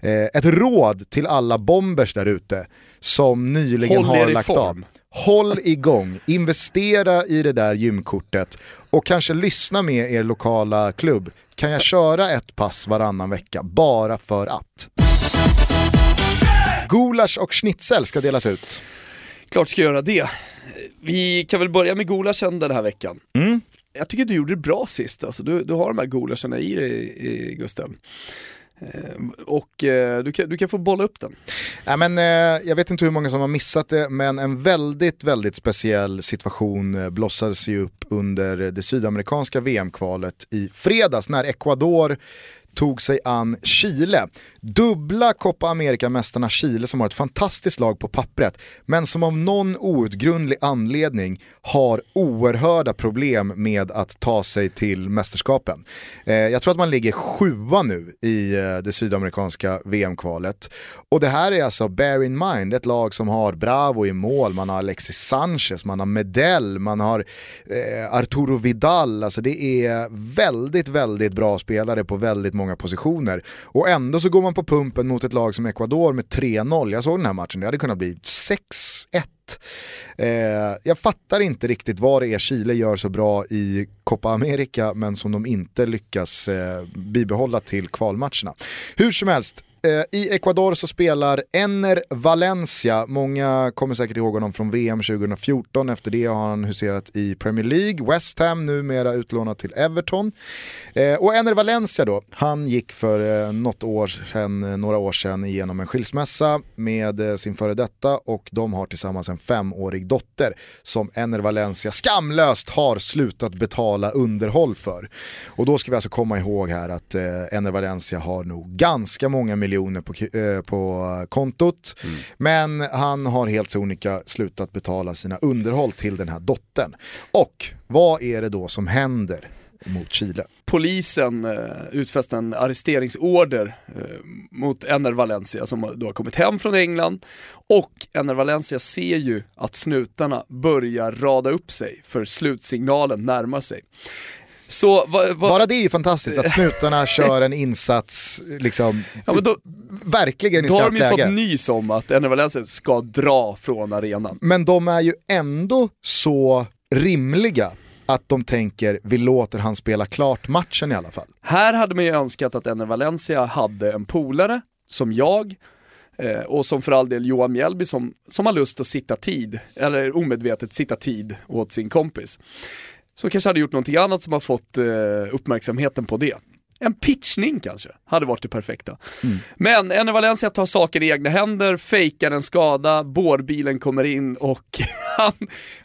Eh, ett råd till alla bombers där ute som nyligen Håll har lagt form. av. Håll igång, investera i det där gymkortet och kanske lyssna med er lokala klubb. Kan jag köra ett pass varannan vecka bara för att? Gulasch och schnitzel ska delas ut. Klart ska göra det. Vi kan väl börja med gulaschen den här veckan. Jag tycker du gjorde det bra sist, alltså. du, du har de här gulascherna i dig, i, Gusten. Eh, och eh, du, kan, du kan få bolla upp den. Ja, men, eh, jag vet inte hur många som har missat det, men en väldigt, väldigt speciell situation eh, blossades ju upp under det sydamerikanska VM-kvalet i fredags när Ecuador tog sig an Chile. Dubbla Copa America-mästarna Chile som har ett fantastiskt lag på pappret, men som av någon outgrundlig anledning har oerhörda problem med att ta sig till mästerskapen. Eh, jag tror att man ligger sjua nu i eh, det sydamerikanska VM-kvalet. Och det här är alltså, bear in mind, ett lag som har Bravo i mål, man har Alexis Sanchez, man har Medell, man har eh, Arturo Vidal, alltså det är väldigt, väldigt bra spelare på väldigt många positioner. Och ändå så går man på pumpen mot ett lag som Ecuador med 3-0. Jag såg den här matchen, det hade kunnat bli 6-1. Eh, jag fattar inte riktigt vad det är Chile gör så bra i Copa America men som de inte lyckas eh, bibehålla till kvalmatcherna. Hur som helst, Eh, i Ecuador så spelar Enner Valencia, många kommer säkert ihåg honom från VM 2014, efter det har han huserat i Premier League, West Ham numera utlånad till Everton. Eh, och Enner Valencia då, han gick för eh, något år sedan, några år sedan igenom en skilsmässa med sin före detta och de har tillsammans en femårig dotter som Enner Valencia skamlöst har slutat betala underhåll för. Och då ska vi alltså komma ihåg här att Enner Valencia har nog ganska många miljoner på, ki- eh, på kontot men han har helt sonika slutat betala sina underhåll till den här dottern. Och vad är det då som händer mot Chile. Polisen eh, utfäste en arresteringsorder eh, mot Enner Valencia som då har kommit hem från England och Enner Valencia ser ju att snutarna börjar rada upp sig för slutsignalen närmar sig. Så, va, va... Bara det är ju fantastiskt att snutarna (laughs) kör en insats, liksom, ja, då, verkligen i Då har de ju fått nys om att Enner Valencia ska dra från arenan. Men de är ju ändå så rimliga att de tänker vi låter han spela klart matchen i alla fall. Här hade man ju önskat att Enner Valencia hade en polare som jag eh, och som för all del Johan Mjällby som, som har lust att sitta tid, eller omedvetet sitta tid åt sin kompis. Så kanske hade gjort någonting annat som har fått eh, uppmärksamheten på det. En pitchning kanske, hade varit det perfekta. Mm. Men Enne Valencia tar saker i egna händer, fejkar en skada, bårbilen kommer in och (laughs) han,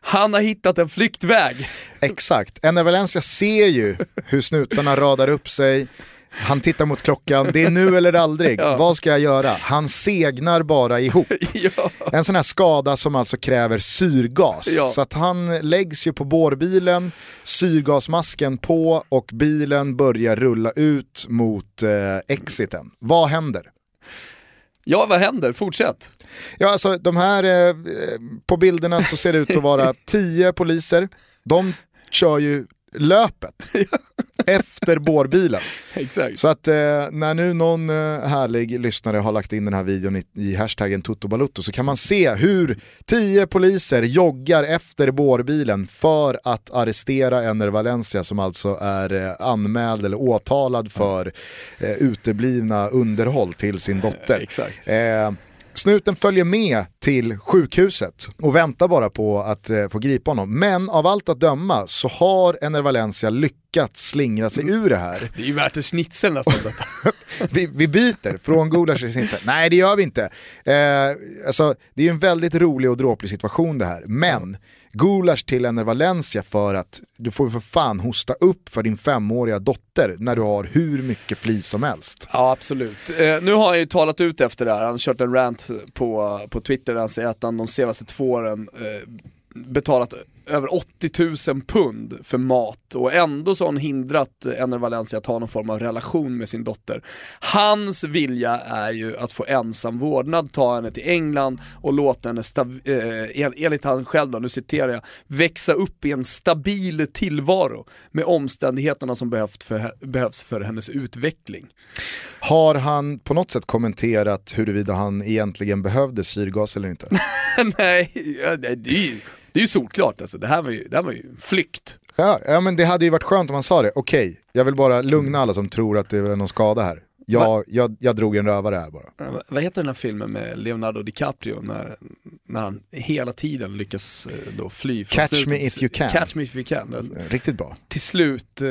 han har hittat en flyktväg. Exakt, Enne Valencia ser ju hur snutarna radar upp sig, han tittar mot klockan, det är nu eller aldrig, (laughs) ja. vad ska jag göra? Han segnar bara ihop. (laughs) ja. En sån här skada som alltså kräver syrgas. Ja. Så att han läggs ju på bårbilen, syrgasmasken på och bilen börjar rulla ut mot eh, exiten. Vad händer? Ja, vad händer? Fortsätt. Ja, alltså de här, eh, på bilderna så ser det ut att vara (laughs) tio poliser. De kör ju löpet (laughs) efter bårbilen. Exakt. Så att eh, när nu någon eh, härlig lyssnare har lagt in den här videon i, i hashtaggen Toto så kan man se hur tio poliser joggar efter bårbilen för att arrestera Ener Valencia som alltså är eh, anmäld eller åtalad för eh, uteblivna underhåll till sin dotter. Exakt. Snuten följer med till sjukhuset och väntar bara på att eh, få gripa honom. Men av allt att döma så har Ener Valencia lyckats slingra sig ur det här. Det är ju värt en schnitzel nästan detta. (laughs) vi, vi byter från gulasch till schnitzel. Nej det gör vi inte. Eh, alltså, det är ju en väldigt rolig och dråplig situation det här. Men gulasch till Ener Valencia för att du får för fan hosta upp för din femåriga dotter när du har hur mycket flis som helst. Ja absolut. Eh, nu har han ju talat ut efter det här, han har kört en rant på, på Twitter där han säger att han de senaste två åren eh, betalat över 80 000 pund för mat och ändå så har han hindrat Ener Valencia att ha någon form av relation med sin dotter. Hans vilja är ju att få ensam vårdnad, ta henne till England och låta henne, eh, enligt han själv då, nu citerar jag, växa upp i en stabil tillvaro med omständigheterna som behövt för, behövs för hennes utveckling. Har han på något sätt kommenterat huruvida han egentligen behövde syrgas eller inte? (laughs) Nej, det är ju det är ju solklart alltså, det här var ju, det här var ju flykt. Ja, ja men det hade ju varit skönt om han sa det, okej, okay, jag vill bara lugna alla som tror att det är någon skada här. Jag, jag, jag drog en rövare här bara. Vad heter den här filmen med Leonardo DiCaprio när, när han hela tiden lyckas eh, då fly från Catch slutet. me if you can. Catch me if you can. Riktigt bra. Till slut, eh,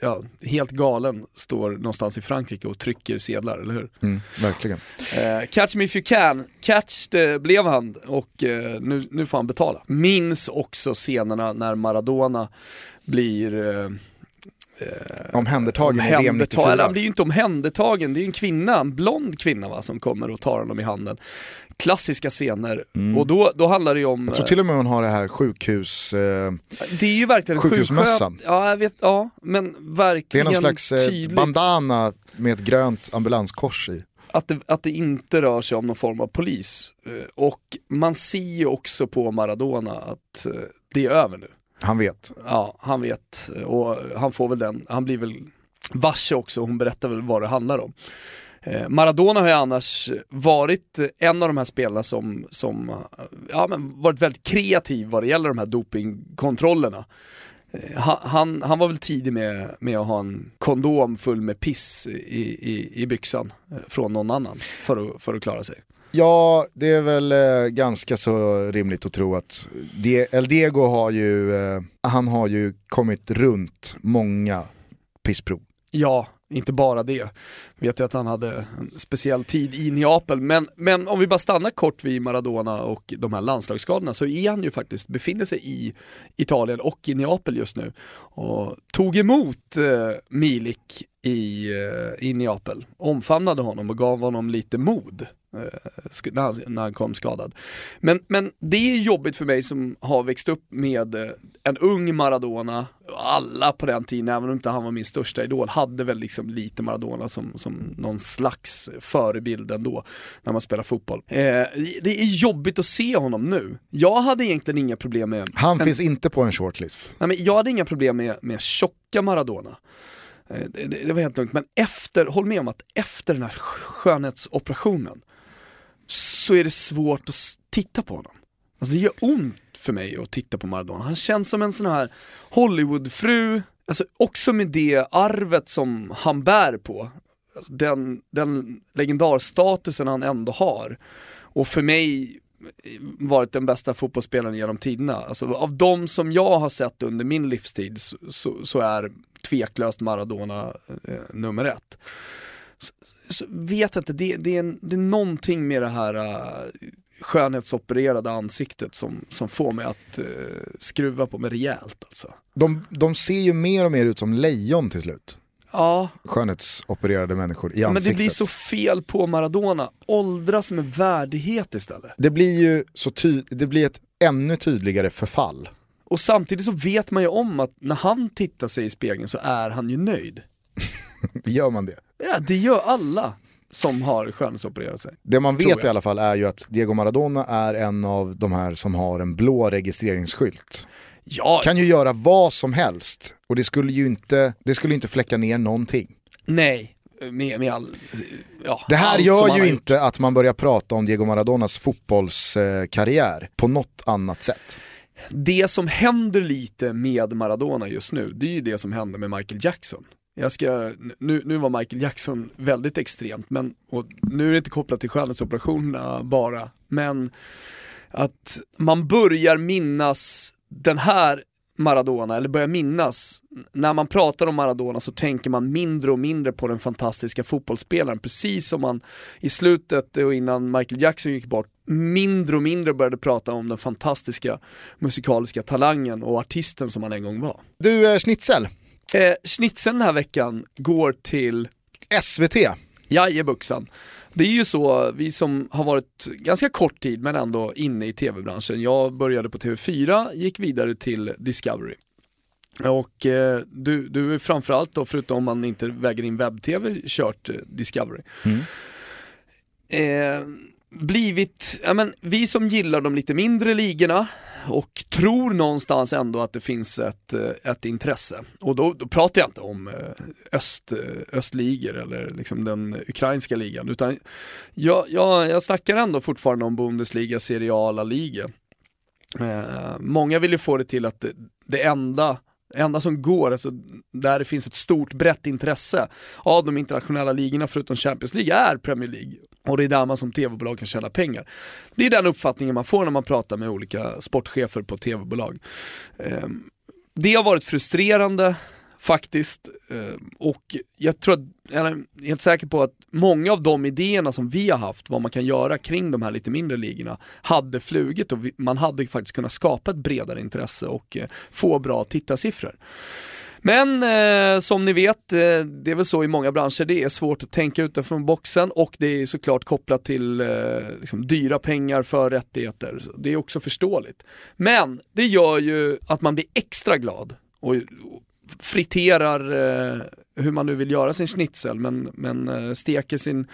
ja, helt galen, står någonstans i Frankrike och trycker sedlar, eller hur? Mm, verkligen. Eh, catch me if you can, catched blev han och eh, nu, nu får han betala. Minns också scenerna när Maradona blir eh, omhändertagen i VM 94. Eller han blir ju inte omhändertagen, det är ju en kvinna, en blond kvinna va, som kommer och tar honom i handen. Klassiska scener, mm. och då, då handlar det ju om... Jag tror till och med hon har det här sjukhus... Eh, det är ju verkligen sjukhusmössan. Ja, jag vet, ja, men verkligen Det är någon slags eh, bandana med ett grönt ambulanskors i. Att det, att det inte rör sig om någon form av polis. Eh, och man ser ju också på Maradona att eh, det är över nu. Han vet. Ja, han vet. Och han får väl den, han blir väl varse också, hon berättar väl vad det handlar om. Eh, Maradona har ju annars varit en av de här spelarna som, som ja, men varit väldigt kreativ vad det gäller de här dopingkontrollerna. Eh, han, han, var väl tidig med, med att ha en kondom full med piss i, i, i byxan eh, från någon annan för att, för att klara sig. Ja, det är väl eh, ganska så rimligt att tro att El Diego har ju, eh, han har ju kommit runt många pissprov. Ja, inte bara det. Vet jag att han hade en speciell tid i Neapel, men, men om vi bara stannar kort vid Maradona och de här landslagsskadorna så är han ju faktiskt, befinner sig i Italien och i Neapel just nu och tog emot eh, Milik i, eh, i Neapel, omfamnade honom och gav honom lite mod när han, när han kom skadad. Men, men det är jobbigt för mig som har växt upp med eh, en ung Maradona, alla på den tiden, även om inte han var min största idol, hade väl liksom lite Maradona som, som någon slags förebild ändå när man spelar fotboll. Eh, det är jobbigt att se honom nu. Jag hade egentligen inga problem med... Han en, finns inte på en shortlist. Nej, men jag hade inga problem med, med tjocka Maradona. Eh, det, det, det var helt lugnt, men efter, håll med om att efter den här skönhetsoperationen så är det svårt att titta på honom. Alltså det gör ont för mig att titta på Maradona. Han känns som en sån här Hollywoodfru, alltså också med det arvet som han bär på. Alltså den, den legendarstatusen han ändå har. Och för mig eh, varit den bästa fotbollsspelaren genom tiderna. Alltså, av de som jag har sett under min livstid så, så, så är tveklöst Maradona eh, nummer ett. Så, vet inte, det, det, är en, det är någonting med det här uh, skönhetsopererade ansiktet som, som får mig att uh, skruva på mig rejält alltså. De, de ser ju mer och mer ut som lejon till slut. Ja. Skönhetsopererade människor i ja, ansiktet. Men det blir så fel på Maradona, åldras med värdighet istället. Det blir ju så ty det blir ett ännu tydligare förfall. Och samtidigt så vet man ju om att när han tittar sig i spegeln så är han ju nöjd. (laughs) gör man det? Ja, det gör alla som har skönhetsopererat sig. Det man vet i alla fall är ju att Diego Maradona är en av de här som har en blå registreringsskylt. Ja. Kan ju göra vad som helst och det skulle ju inte, det skulle inte fläcka ner någonting. Nej, med, med all, ja, Det här gör ju inte gjort. att man börjar prata om Diego Maradonas fotbollskarriär på något annat sätt. Det som händer lite med Maradona just nu, det är ju det som hände med Michael Jackson. Jag ska, nu, nu var Michael Jackson väldigt extremt, men, och nu är det inte kopplat till skönhetsoperationerna bara, men att man börjar minnas den här Maradona, eller börjar minnas, när man pratar om Maradona så tänker man mindre och mindre på den fantastiska fotbollsspelaren, precis som man i slutet och innan Michael Jackson gick bort, mindre och mindre började prata om den fantastiska musikaliska talangen och artisten som han en gång var. Du, eh, Schnitzel. Eh, schnitzeln den här veckan går till SVT. Jajebuxan. Det är ju så, vi som har varit ganska kort tid men ändå inne i tv-branschen. Jag började på TV4, gick vidare till Discovery. Och eh, du, du är framförallt då, förutom om man inte väger in webb-tv, kört eh, Discovery. Mm. Eh, blivit, ja men vi som gillar de lite mindre ligorna och tror någonstans ändå att det finns ett, eh, ett intresse. Och då, då pratar jag inte om eh, öst, eh, östligor eller liksom den ukrainska ligan, utan jag, jag, jag snackar ändå fortfarande om Bundesliga, seriala liga. Eh, många vill ju få det till att det, det enda enda som går, alltså, där det finns ett stort brett intresse av de internationella ligorna förutom Champions League är Premier League. Och det är där man som tv-bolag kan tjäna pengar. Det är den uppfattningen man får när man pratar med olika sportchefer på tv-bolag. Ehm, det har varit frustrerande faktiskt. Ehm, och jag tror att, jag är helt säker på att många av de idéerna som vi har haft, vad man kan göra kring de här lite mindre ligorna, hade flugit och man hade faktiskt kunnat skapa ett bredare intresse och eh, få bra tittarsiffror. Men eh, som ni vet, eh, det är väl så i många branscher, det är svårt att tänka utanför boxen och det är såklart kopplat till eh, liksom dyra pengar för rättigheter. Det är också förståeligt. Men det gör ju att man blir extra glad och, friterar eh, hur man nu vill göra sin schnitzel men, men eh, steker sin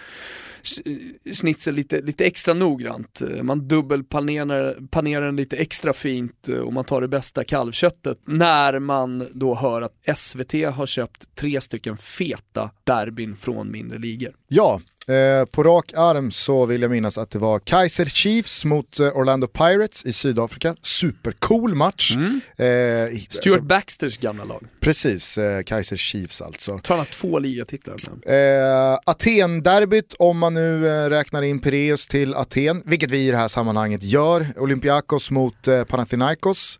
schnitzel lite, lite extra noggrant. Man dubbelpanerar panerar den lite extra fint och man tar det bästa kalvköttet när man då hör att SVT har köpt tre stycken feta derbyn från mindre ligor. Ja, eh, på rak arm så vill jag minnas att det var Kaiser Chiefs mot eh, Orlando Pirates i Sydafrika. Supercool match. Mm. Eh, Stuart så, Baxters gamla lag. Precis, eh, Kaiser Chiefs alltså. Tar han två ligatitlar? Eh, Aten-derbyt om man nu eh, räknar in Pireus till Aten, vilket vi i det här sammanhanget gör. Olympiakos mot eh, Panathinaikos.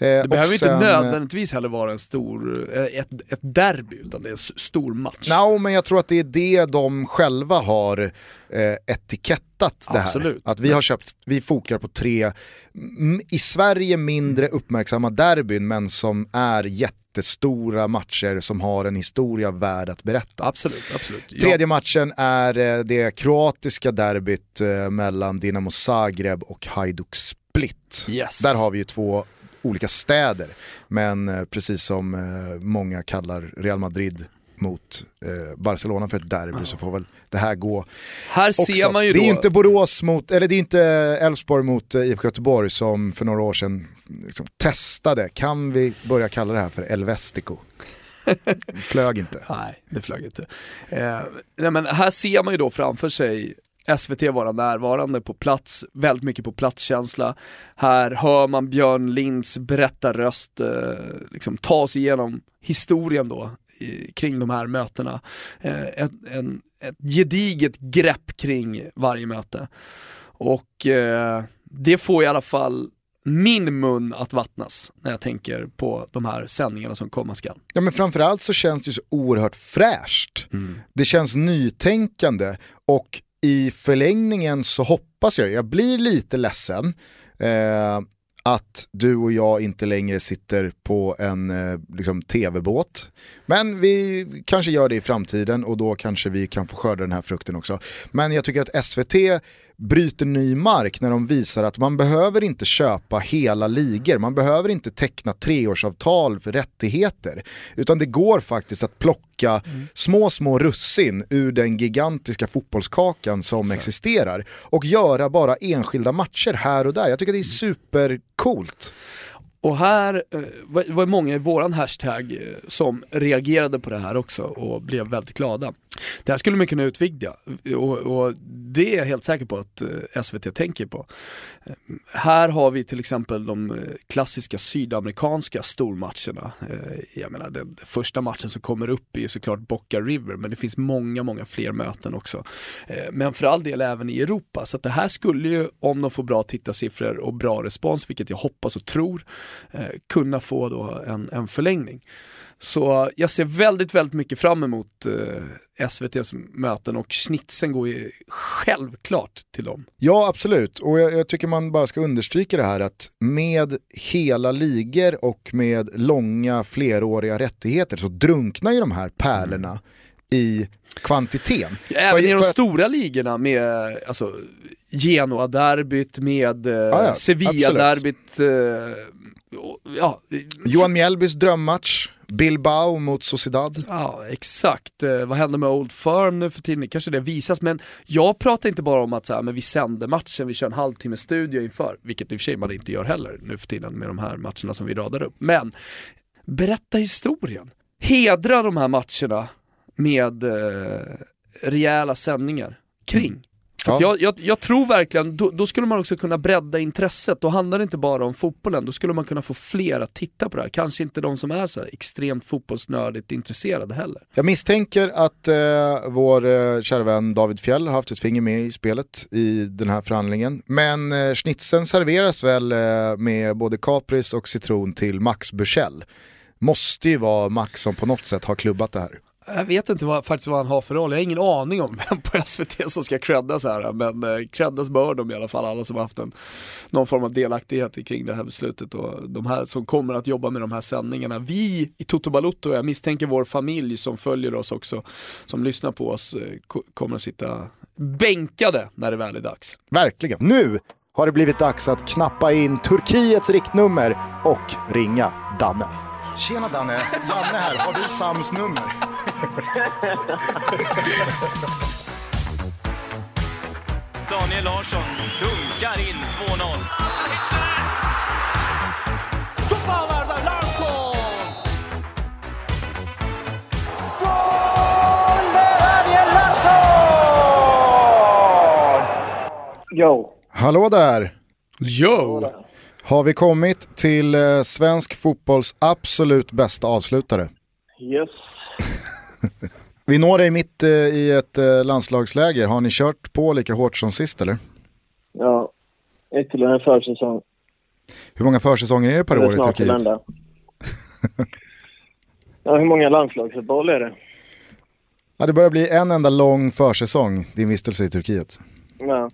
Eh, det behöver sen, inte nödvändigtvis heller vara en stor, eh, ett, ett derby, utan det är en stor match. No, men jag tror att det är det de själva har eh, etikettat det Absolut. här. Att vi har köpt, vi fokar på tre, i Sverige mindre uppmärksamma derbyn, men som är jättestora matcher som har en historia värd att berätta. Absolut, absolut. Ja. Tredje matchen är eh, det kroatiska derbyt mellan Dinamo Zagreb och Hajduk Split. Yes. Där har vi ju två olika städer. Men eh, precis som eh, många kallar Real Madrid mot eh, Barcelona för ett derby så får väl det här gå Här också. ser man ju det är då... inte Borås mot, eller det är inte Elfsborg mot eh, IFK Göteborg som för några år sedan liksom, testade, kan vi börja kalla det här för Elvestico? (laughs) Flög inte. Nej, det flög inte. Eh, nej, men här ser man ju då framför sig SVT vara närvarande på plats, väldigt mycket på platskänsla. Här hör man Björn Linds berättarröst eh, liksom ta sig igenom historien då i, kring de här mötena. Eh, ett, en, ett gediget grepp kring varje möte. Och eh, det får i alla fall min mun att vattnas när jag tänker på de här sändningarna som komma skall. Ja men framförallt så känns det ju så oerhört fräscht. Det känns nytänkande och i förlängningen så hoppas jag, jag blir lite ledsen, eh, att du och jag inte längre sitter på en eh, liksom, tv-båt. Men vi kanske gör det i framtiden och då kanske vi kan få skörda den här frukten också. Men jag tycker att SVT bryter ny mark när de visar att man behöver inte köpa hela ligor, man behöver inte teckna treårsavtal för rättigheter. Utan det går faktiskt att plocka små, små russin ur den gigantiska fotbollskakan som existerar och göra bara enskilda matcher här och där. Jag tycker det är supercoolt. Och här eh, var det många i våran hashtag eh, som reagerade på det här också och blev väldigt glada. Det här skulle man kunna utvidga eh, och, och det är jag helt säker på att eh, SVT tänker på. Här har vi till exempel de klassiska sydamerikanska stormatcherna. Jag menar den första matchen som kommer upp är ju såklart Boca River men det finns många, många fler möten också. Men för all del även i Europa. Så att det här skulle ju, om de får bra tittarsiffror och bra respons, vilket jag hoppas och tror, kunna få då en, en förlängning. Så jag ser väldigt, väldigt mycket fram emot eh, SVTs möten och snitsen går ju självklart till dem. Ja, absolut. Och jag, jag tycker man bara ska understryka det här att med hela ligor och med långa fleråriga rättigheter så drunknar ju de här pärlorna i kvantiteten. Även För- i de för stora ligorna med alltså, Genoa-derbyt, med eh, Sevilla-derbyt. Eh, ja, Johan Mjällbys drömmatch, Bilbao mot Sociedad. Ja, exakt. Eh, vad händer med Old Firm nu för tiden? Kanske det visas, men jag pratar inte bara om att så här, men vi sänder matchen, vi kör en halvtimme studio inför, vilket i och för sig man inte gör heller nu för tiden med de här matcherna som vi radar upp. Men berätta historien. Hedra de här matcherna med eh, rejäla sändningar kring. För Ja. jag, jag, jag tror verkligen, då, då skulle man också kunna bredda intresset. Då handlar det inte bara om fotbollen, då skulle man kunna få fler att titta på det här. Kanske inte de som är så extremt fotbollsnördigt intresserade heller. Jag misstänker att eh, vår eh, kära vän David Fjell har haft ett finger med i spelet i den här förhandlingen. Men eh, schnitzeln serveras väl eh, med både kapris och citron till Max Bursell. Måste ju vara Max som på något sätt har klubbat det här. Jag vet inte vad, faktiskt vad han har för roll, jag har ingen aning om vem på SVT som ska creddas här, men eh, creddas bör de i alla fall, alla som har haft en, någon form av delaktighet kring det här beslutet och de här som kommer att jobba med de här sändningarna. Vi i Toto Balotto, jag misstänker vår familj som följer oss också, som lyssnar på oss, eh, kommer att sitta bänkade när det väl är dags. Verkligen. Nu har det blivit dags att knappa in Turkiets riktnummer och ringa Danne. Tjena Danne, Janne här. Har du Sams nummer? Daniel Larsson dunkar in 2-0. Jo. Hallå där! Yo! Har vi kommit till eh, svensk fotbolls absolut bästa avslutare? Yes. (laughs) Vi når dig mitt eh, i ett eh, landslagsläger. Har ni kört på lika hårt som sist eller? Ja. Ytterligare en försäsong. Hur många försäsonger är det per Det är år i Turkiet? (laughs) ja, hur många landslagsuppehåll är det? Ja, det börjar bli en enda lång försäsong, din vistelse i Turkiet. Ja.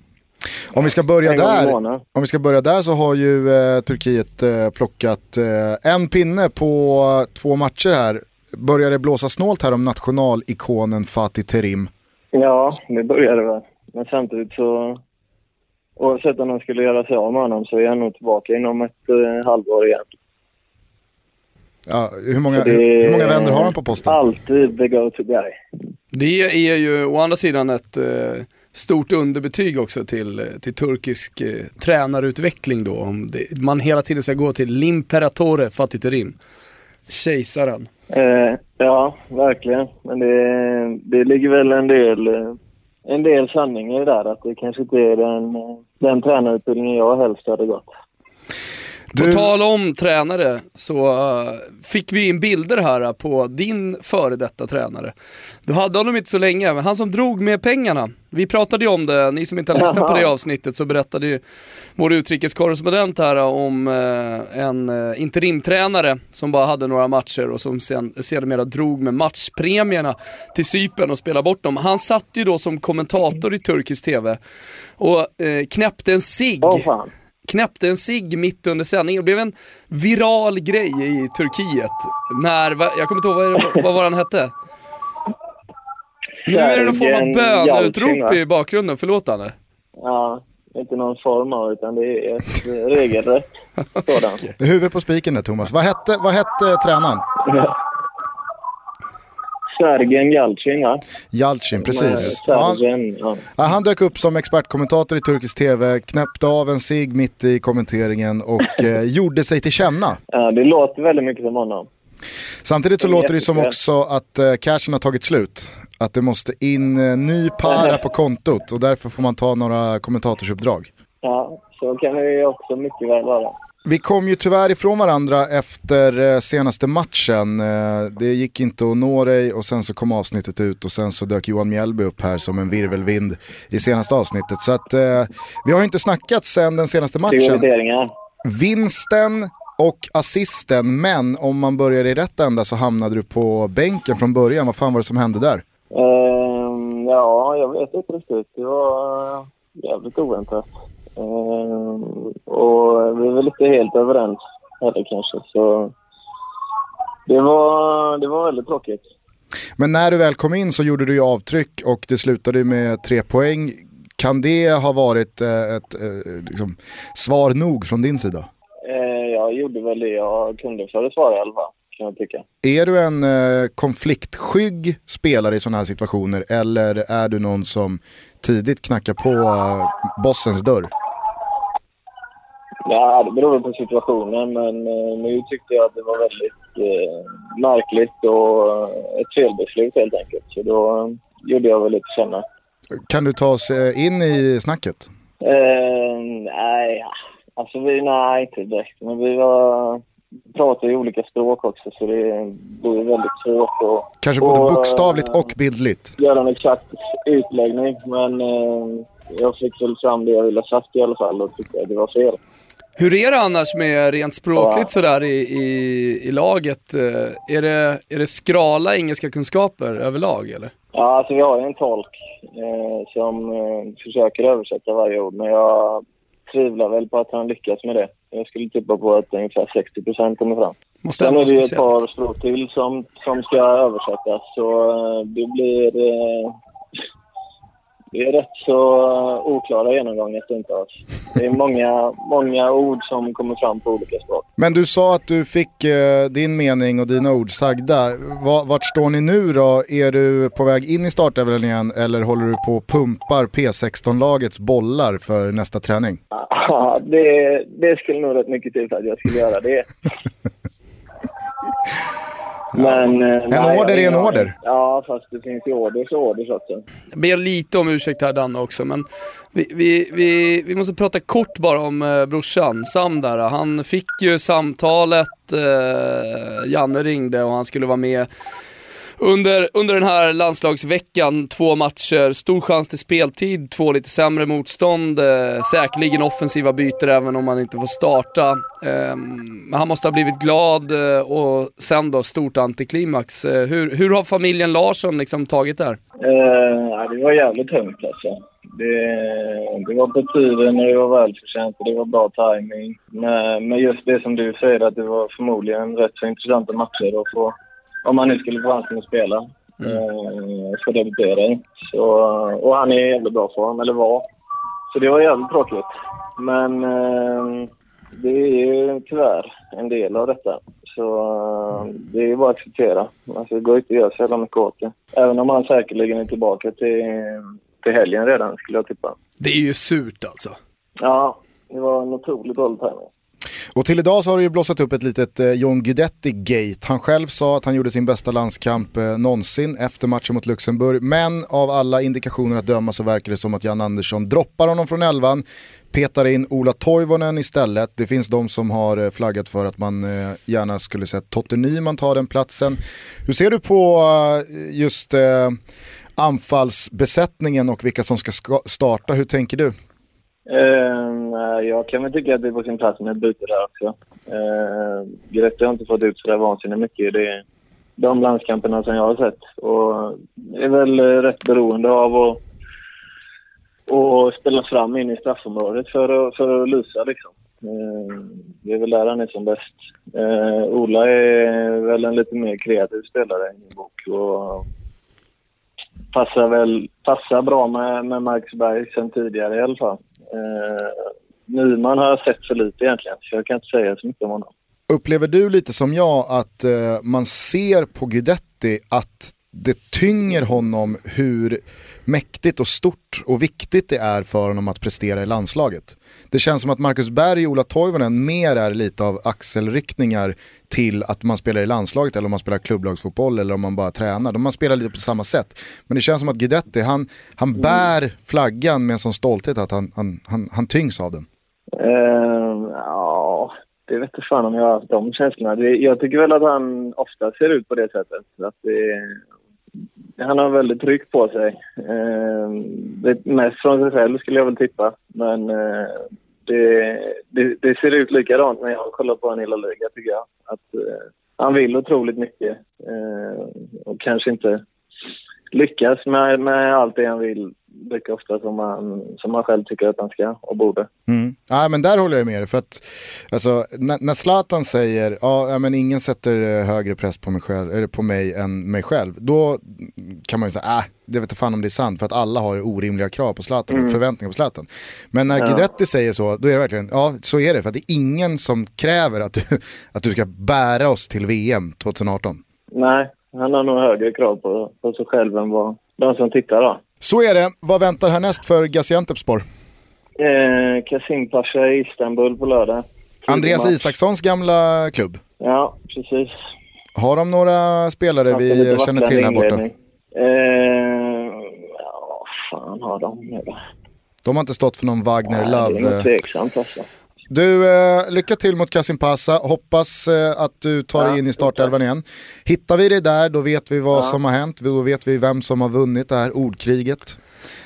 Om vi ska börja där, om vi ska börja där så har ju eh, Turkiet eh, plockat eh, en pinne på två matcher här. Börjar det blåsa snålt här om nationalikonen Fatih Terim? Ja, det börjar det väl. Men samtidigt så oavsett om de skulle göra sig av med honom så är han nog tillbaka inom ett eh, halvår igen. Ja, hur, många, det hur, hur många vänner har han på posten? Alltid the go-to guy. Det är ju å andra sidan ett eh, stort underbetyg också till, till turkisk eh, tränarutveckling då. Om det, man hela tiden ska gå till l'imperatore Fatih Kejsaren. Eh, ja, verkligen. Men det, det ligger väl en del, eh, en del sanning i det där. Att det kanske inte är den, eh, den tränarutbildningen jag helst hade gått. På Du- tal om tränare så eh, fick vi in bilder här på din före detta tränare. Du hade honom inte så länge, men han som drog med pengarna. Vi pratade ju om det, ni som inte har lyssnat på det avsnittet så berättade ju vår utrikeskorrespondent här om eh, en eh, interimtränare som bara hade några matcher och som sen, sedermera drog med matchpremierna till Cypern och spelade bort dem. Han satt ju då som kommentator i turkisk TV och eh, knäppte en cigg fan. Knäppte en cigg mitt under sändningen. Det blev en viral grej i Turkiet. När, jag kommer inte ihåg, vad, vad var han hette? Nu är det någon form av böneutrop i bakgrunden, förlåt Anne. Ja, inte någon form av utan det är ett regelrätt (laughs) sådant. Huvudet på spiken där Thomas. Vad hette, vad hette tränaren? (laughs) Sergen Yalcin va? Jalcin, precis. Ja, Sergen, ja. Ja, han dök upp som expertkommentator i turkisk tv, knäppte av en cigg mitt i kommenteringen och (laughs) eh, gjorde sig till känna. ja, det låter väldigt mycket som honom. Samtidigt så Det låter det som också att eh, cashen har tagit slut. Att det måste in eh, ny para på kontot och därför får man ta några kommentatorsuppdrag. Ja, så kan det ju också mycket väl vara. Vi kom ju tyvärr ifrån varandra efter eh, senaste matchen. Eh, Det gick inte att nå dig och sen så kom avsnittet ut och sen så dök Johan Mjällby upp här som en virvelvind i senaste avsnittet. Så att eh, vi har ju inte snackat sen den senaste matchen. Vinsten och assisten, men om man börjar i rätt ända så hamnade du på bänken från början. Vad fan var det som hände där? Ehm, ja, jag vet inte riktigt. Det var jävligt oväntat. Ehm, och vi väl inte helt överens heller kanske. Så det var, det var väldigt tråkigt. Men när du väl kom in så gjorde du ju avtryck och det slutade med tre poäng. Kan det ha varit eh, ett eh, liksom, svar nog från din sida? Eh, jag gjorde väl det jag kunde för att svara i alla fall, kan jag tycka. Är du en konfliktskygg spelare i sådana här situationer eller är du någon som tidigt knackar på bossens dörr? Ja, det beror på situationen, men eh, nu tyckte jag att det var väldigt eh, märkligt och eh, ett felbeslut helt enkelt. Så då eh, gjorde jag väl lite känna. Kan du ta oss in i snacket? Eh, nej, alltså vi, nej inte direkt. Men vi var, pratar ju olika språk också så det blir väldigt svårt att Kanske både Och, bokstavligt och bildligt. göra en exakt utläggning. Men eh, jag fick väl fram det jag ville ha sagt i alla fall och tyckte att det var fel. Hur är det annars med rent språkligt Ja. sådär i, i, i laget? Eh, Är det, är det skrala engelska kunskaper överlag eller? Ja, alltså vi har ju en tolk eh, som eh, försöker översätta varje ord, men jag tvivlar väl på att han lyckas med det. Jag skulle tippa på att ungefär 60 procent kommer fram. Måste Sen är det ju ett par språk till som, som ska översättas, så eh, det blir... Eh, det är rätt så eh, oklara genomgångar stundtals. Det är många, många ord som kommer fram på olika språk. Men du sa att du fick eh, din mening och dina ord sagda. Va- vart står ni nu då? Är du på väg in i startelvan igen eller håller du på och pumpar P16-lagets bollar för nästa träning? Ja, det, det skulle nog rätt mycket till för att jag skulle göra det. (laughs) Men, eh, En nej, order är en order. Ja, fast det finns ju orders och orders också. Jag ber lite om ursäkt här Danne också, men vi, vi, vi, vi måste prata kort bara om eh, brorsan, Sam där. Han fick ju samtalet, eh, Janne ringde och han skulle vara med under, under den här landslagsveckan, två matcher, stor chans till speltid, två lite sämre motstånd, eh, säkerligen offensiva byten även om man inte får starta. Eh, han måste ha blivit glad eh, och sen då stort antiklimax. Eh, hur, hur har familjen Larsson liksom tagit det här? Eh, det var jävligt tungt alltså. Det, det var på tiden och det var välförtjänt och det var bra timing. Men, men just det som du säger att det var förmodligen rätt så intressanta matcher att få, om man nu skulle få chansen att spela. Eh, få debutera i. Så, och han är i jävligt bra form, eller var. Så det var jävligt tråkigt. Men eh, det är ju tyvärr en del av detta. Så eh, det är bara att acceptera. Alltså, det går inte att göra så jävla mycket åt det. Även om han säkerligen är tillbaka till, till helgen redan, skulle jag tippa. Det är ju surt alltså. Ja, det var en otroligt dålig timing. Och till idag så har det ju blossat upp ett litet eh, John Guidetti-gate. Han själv sa att han gjorde sin bästa landskamp eh, någonsin efter matchen mot Luxemburg. Men av alla indikationer att döma så verkar det som att Jan Andersson droppar honom från elvan, petar in Ola Toivonen istället. Det finns de som har eh, flaggat för att man gärna skulle sett Totte Nyman ta den platsen. Hur ser du på just anfallsbesättningen och vilka som ska starta? Hur tänker du? Uh, jag kan väl tycka att det är på sin plats med ett byte där också. Ehm, uh, Grete har inte fått ut så där vansinnigt mycket i det, de landskamperna som jag har sett. Och är väl eh, rätt beroende av att, och spelas fram in i straffområdet för att, för att lusa liksom. Uh, det är väl där han är som bäst. Uh, Ola är väl en lite mer kreativ spelare i min bok. Och passar väl passar bra med, med Marcus Berg sen tidigare i alla fall. Eh, Nyman har jag sett för lite egentligen, så jag kan inte säga så mycket om honom. Upplever du lite som jag att eh, man ser på Guidetti att det tynger honom hur mäktigt och stort och viktigt det är för honom att prestera i landslaget. Det känns som att Marcus Berg och Ola Toivonen mer är lite av axelryckningar till att man spelar i landslaget eller om man spelar klubblagsfotboll eller om man bara tränar. De man spelar lite på samma sätt. Men det känns som att Guidetti, han, han bär flaggan med en sån stolthet att han, han, han, han tyngs av den. Eh, ja, det vet inte fan om jag har haft de känslorna. Det, jag tycker väl att han ofta ser ut på det sättet. Att det, han har väldigt tryck på sig. Eh, det mest från sig själv skulle jag väl tippa. Men eh, det, det, det, ser ut likadant när jag kollar på en hela liga tycker jag. Att, eh, han vill otroligt mycket eh, och kanske inte lyckas med, med allt det han vill lika ofta som man, som man själv tycker att han ska och borde. Mm. Ja, men där håller jag med dig. För att, alltså, när, när Zlatan säger ja, men ingen sätter eh, högre press på mig, själv, eller på mig än mig själv. Då kan man ju säga, äh, det vet fan om det är sant. För att alla har orimliga krav på Zlatan mm. och förväntningar på Zlatan. Men när ja. Guidetti säger så, då är det verkligen, ja så är det. För att det är ingen som kräver att du, (laughs) att du ska bära oss till VM 2018. Nej, han har nog högre krav på, på sig själv än vad de som tittar då. Så är det. Vad väntar härnäst för Gaziantepspor? Eh, Kasim Pasha i Istanbul på lördag. Andreas Isakssons gamla klubb? Ja, precis. Har de några spelare vi känner till här borta? Eh, ja, fan har de nu då? De har inte stått för någon Wagner Nej, Love? Det är nog tveksamt alltså. Du, eh, lycka till mot Kasim Pasa. Hoppas eh, att du tar dig in i startelvan igen. Hittar vi dig där, då vet vi vad ja. som har hänt. Då vet vi vem som har vunnit det här ordkriget.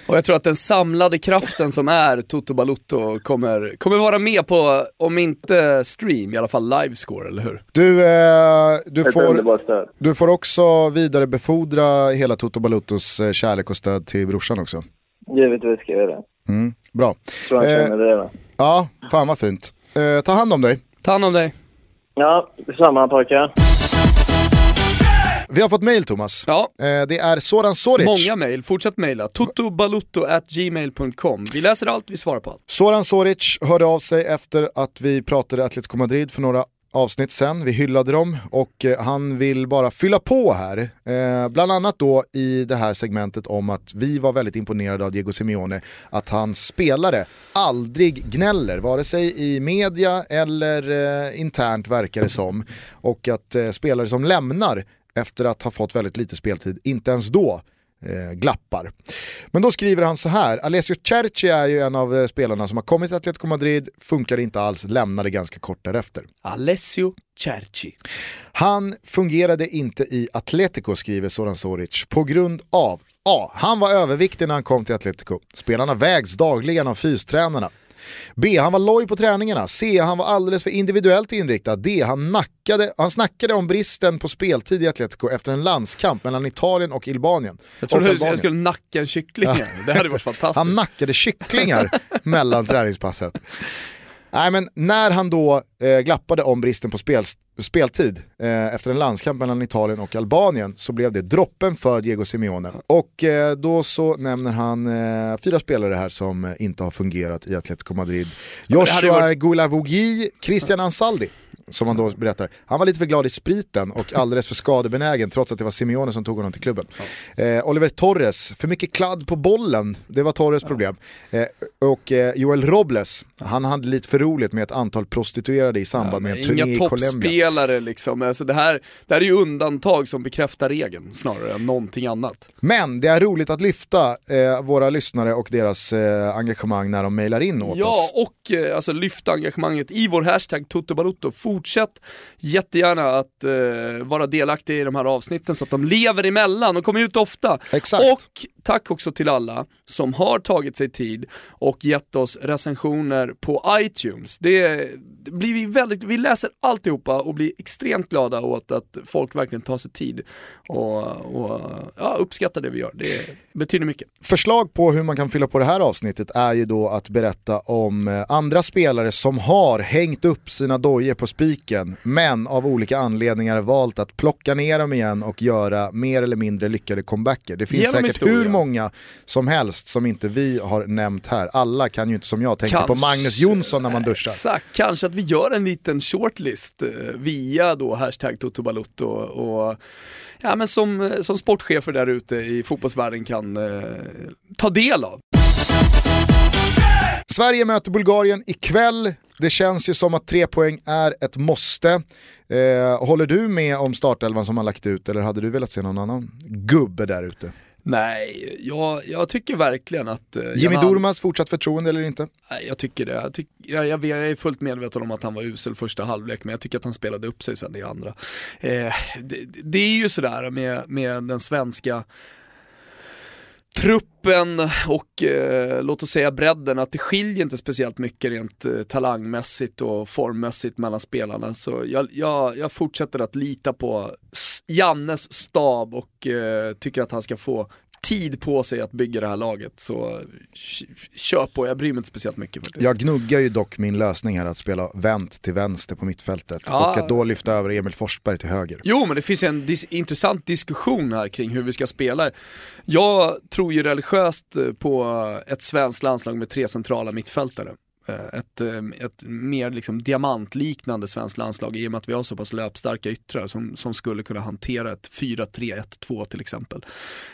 Och jag tror att den samlade kraften som är Toto Balutto kommer, kommer vara med på, om inte stream, i alla fall livescore, eller hur? Du, eh, du, får, du får också vidarebefordra hela Toto Baluttos eh, kärlek och stöd till brorsan också. Givetvis ska jag göra det. Mm, bra. Tror han känner det va? Ja, fan vad fint. Eh, ta hand om dig. Ta hand om dig. Ja, detsamma pojkar. Vi har fått mail Thomas. Ja. Eh, det är Soran Soric. Många mail, fortsätt mejla. totobalutto.gmail.com. Vi läser allt, vi svarar på allt. Soran Soric hörde av sig efter att vi pratade Atletico Madrid för några avsnitt sen, vi hyllade dem och eh, han vill bara fylla på här. Eh, bland annat då i det här segmentet om att vi var väldigt imponerade av Diego Simeone, att hans spelare aldrig gnäller, vare sig i media eller eh, internt verkar det som. Och att eh, spelare som lämnar efter att ha fått väldigt lite speltid, inte ens då eh, glappar. Men då skriver han så här, Alessio Cerci är ju en av eh, spelarna som har kommit till Atletico Madrid, funkar inte alls, lämnade ganska kort därefter. Alessio Cerci. Han fungerade inte i Atletico, skriver Soran Soric, på grund av A. Han var överviktig när han kom till Atletico. Spelarna vägs dagligen av fystränarna. B. Han var loj på träningarna. C. Han var alldeles för individuellt inriktad. D. Han, nackade, han snackade om bristen på speltid i Atletico efter en landskamp mellan Italien och Albanien. Jag trodde du skulle nacka en kyckling. Ja. Det hade varit (laughs) fantastiskt. Han nackade kycklingar (laughs) mellan träningspasset. Nej men när han då eh, glappade om bristen på spel, speltid eh, efter en landskamp mellan Italien och Albanien så blev det droppen för Diego Simeone. Och eh, då så nämner han eh, fyra spelare här som inte har fungerat i Atletico Madrid. Joshua varit- Goulavogui, Christian Ansaldi. Som han då berättar. Han var lite för glad i spriten och alldeles för skadebenägen trots att det var Simeone som tog honom till klubben. Eh, Oliver Torres, för mycket kladd på bollen, det var Torres problem. Eh, och eh, Joel Robles, han hade lite för roligt med ett antal prostituerade i samband med en turné Inga i Colombia. toppspelare liksom. Alltså det, här, det här är ju undantag som bekräftar regeln snarare än någonting annat. Men det är roligt att lyfta eh, våra lyssnare och deras eh, engagemang när de mejlar in åt Ja, oss. och eh, alltså lyfta engagemanget i vår hashtag Toto Fortsätt jättegärna att eh, vara delaktig i de här avsnitten så att de lever emellan och kommer ut ofta. Exakt. Och tack också till alla som har tagit sig tid och gett oss recensioner på iTunes. Det, blir vi väldigt, vi läser alltihopa och blir extremt glada åt att folk verkligen tar sig tid och, och ja, uppskattar det vi gör. Det betyder mycket. Förslag på hur man kan fylla på det här avsnittet är ju då att berätta om eh, andra spelare som har hängt upp sina dojor på spiken men av olika anledningar valt att plocka ner dem igen och göra mer eller mindre lyckade comebacker. Det finns Genom säkert historia. hur många som helst som inte vi har nämnt här. Alla kan ju inte som jag tänka på Kanske- Magnus Jonsson när man duschar. Exakt, kanske att vi gör en liten shortlist eh, via då hashtag Totobalutto och ja, men som, eh, som sportchefer där ute i fotbollsvärlden kan eh, ta del av. Sverige möter Bulgarien ikväll. Det känns ju som att tre poäng är ett måste. Eh, håller du med om startelvan som har lagt ut eller hade du velat se någon annan gubbe där ute? Nej, jag, jag tycker verkligen att... eh, Jimmy Durmaz fortsatt förtroende eller inte? Nej, jag tycker det. Jag, tyck, jag, jag, jag är fullt medveten om att han var usel första halvlek, men jag tycker att han spelade upp sig sen i andra. Eh, det, det är ju sådär med, med den svenska truppen och eh, låt oss säga bredden, att det skiljer inte speciellt mycket rent eh, talangmässigt och formmässigt mellan spelarna. Så jag, jag, jag fortsätter att lita på Jannes stab och eh, tycker att han ska få tid på sig att bygga det här laget. Så kör på, jag bryr mig inte speciellt mycket faktiskt. Jag gnuggar ju dock min lösning här att spela vänt till vänster på mittfältet Ja. och att då lyfta över Emil Forsberg till höger. Jo, men det finns en dis- intressant diskussion här kring hur vi ska spela. Jag tror ju religiöst på ett svenskt landslag med tre centrala mittfältare. Eh, Ett, eh, ett mer liksom diamantliknande svenskt landslag i och med att vi har så pass löpstarka yttrar som, som skulle kunna hantera ett 4-3-1-2 till exempel.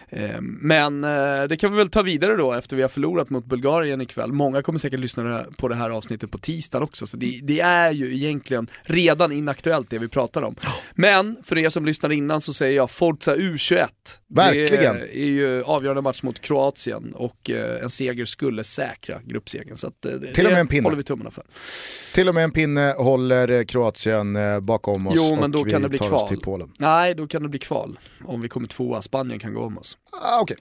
Eh, Men det kan vi väl ta vidare då efter vi har förlorat mot Bulgarien ikväll. Många kommer säkert lyssna på det här avsnittet på tisdag också, så det, det är ju egentligen redan inaktuellt det vi pratar om. Men för er som lyssnar innan så säger jag Forza U21. Verkligen. Det är ju avgörande match mot Kroatien och en seger skulle säkra gruppsegern. Så att, det, Till och med en pinne. håller vi tummarna för. Till och med en pinne håller Kroatien eh, bakom oss Jo, men och då vi kan det bli tar kval. oss till Polen. Nej, då kan det bli kval. Om vi kommer tvåa, Spanien kan gå om oss. Ah, Okej.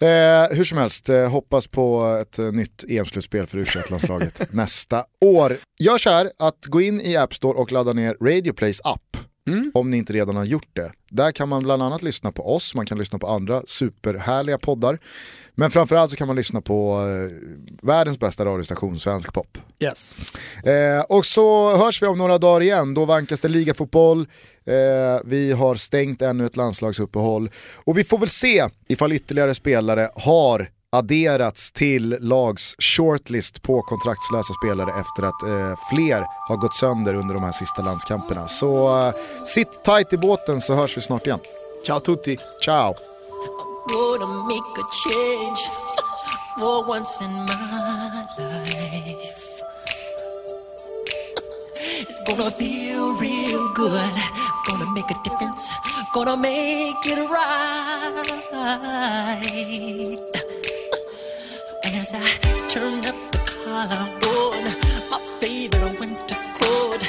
Eh, hur som helst, eh, hoppas på ett eh, nytt EM-slutspel för u landslaget (laughs) nästa år. Gör så här att gå in i App Store och ladda ner Radio Plays app. Mm. Om ni inte redan har gjort det. Där kan man bland annat lyssna på oss, man kan lyssna på andra superhärliga poddar. Men framförallt så kan man lyssna på eh, världens bästa radiostation, Svensk Pop. Yes. Eh, och så hörs vi om några dagar igen, då vankas det ligafotboll. Eh, vi har stängt ännu ett landslagsuppehåll. Och vi får väl se ifall ytterligare spelare har adderats till lags shortlist på kontraktslösa spelare efter att eh, fler har gått sönder under de här sista landskamperna. Så eh, sitt tight i båten så hörs vi snart igen. Ciao tutti. Ciao! gonna make a change for once in my life. It's gonna feel real good. Gonna make a difference. Gonna make it right. And as I turn up the collar on my favorite winter coat,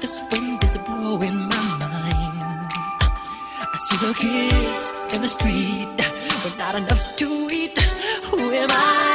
this wind is blowing my mind. I see the kids in the street with not enough to eat. Who am I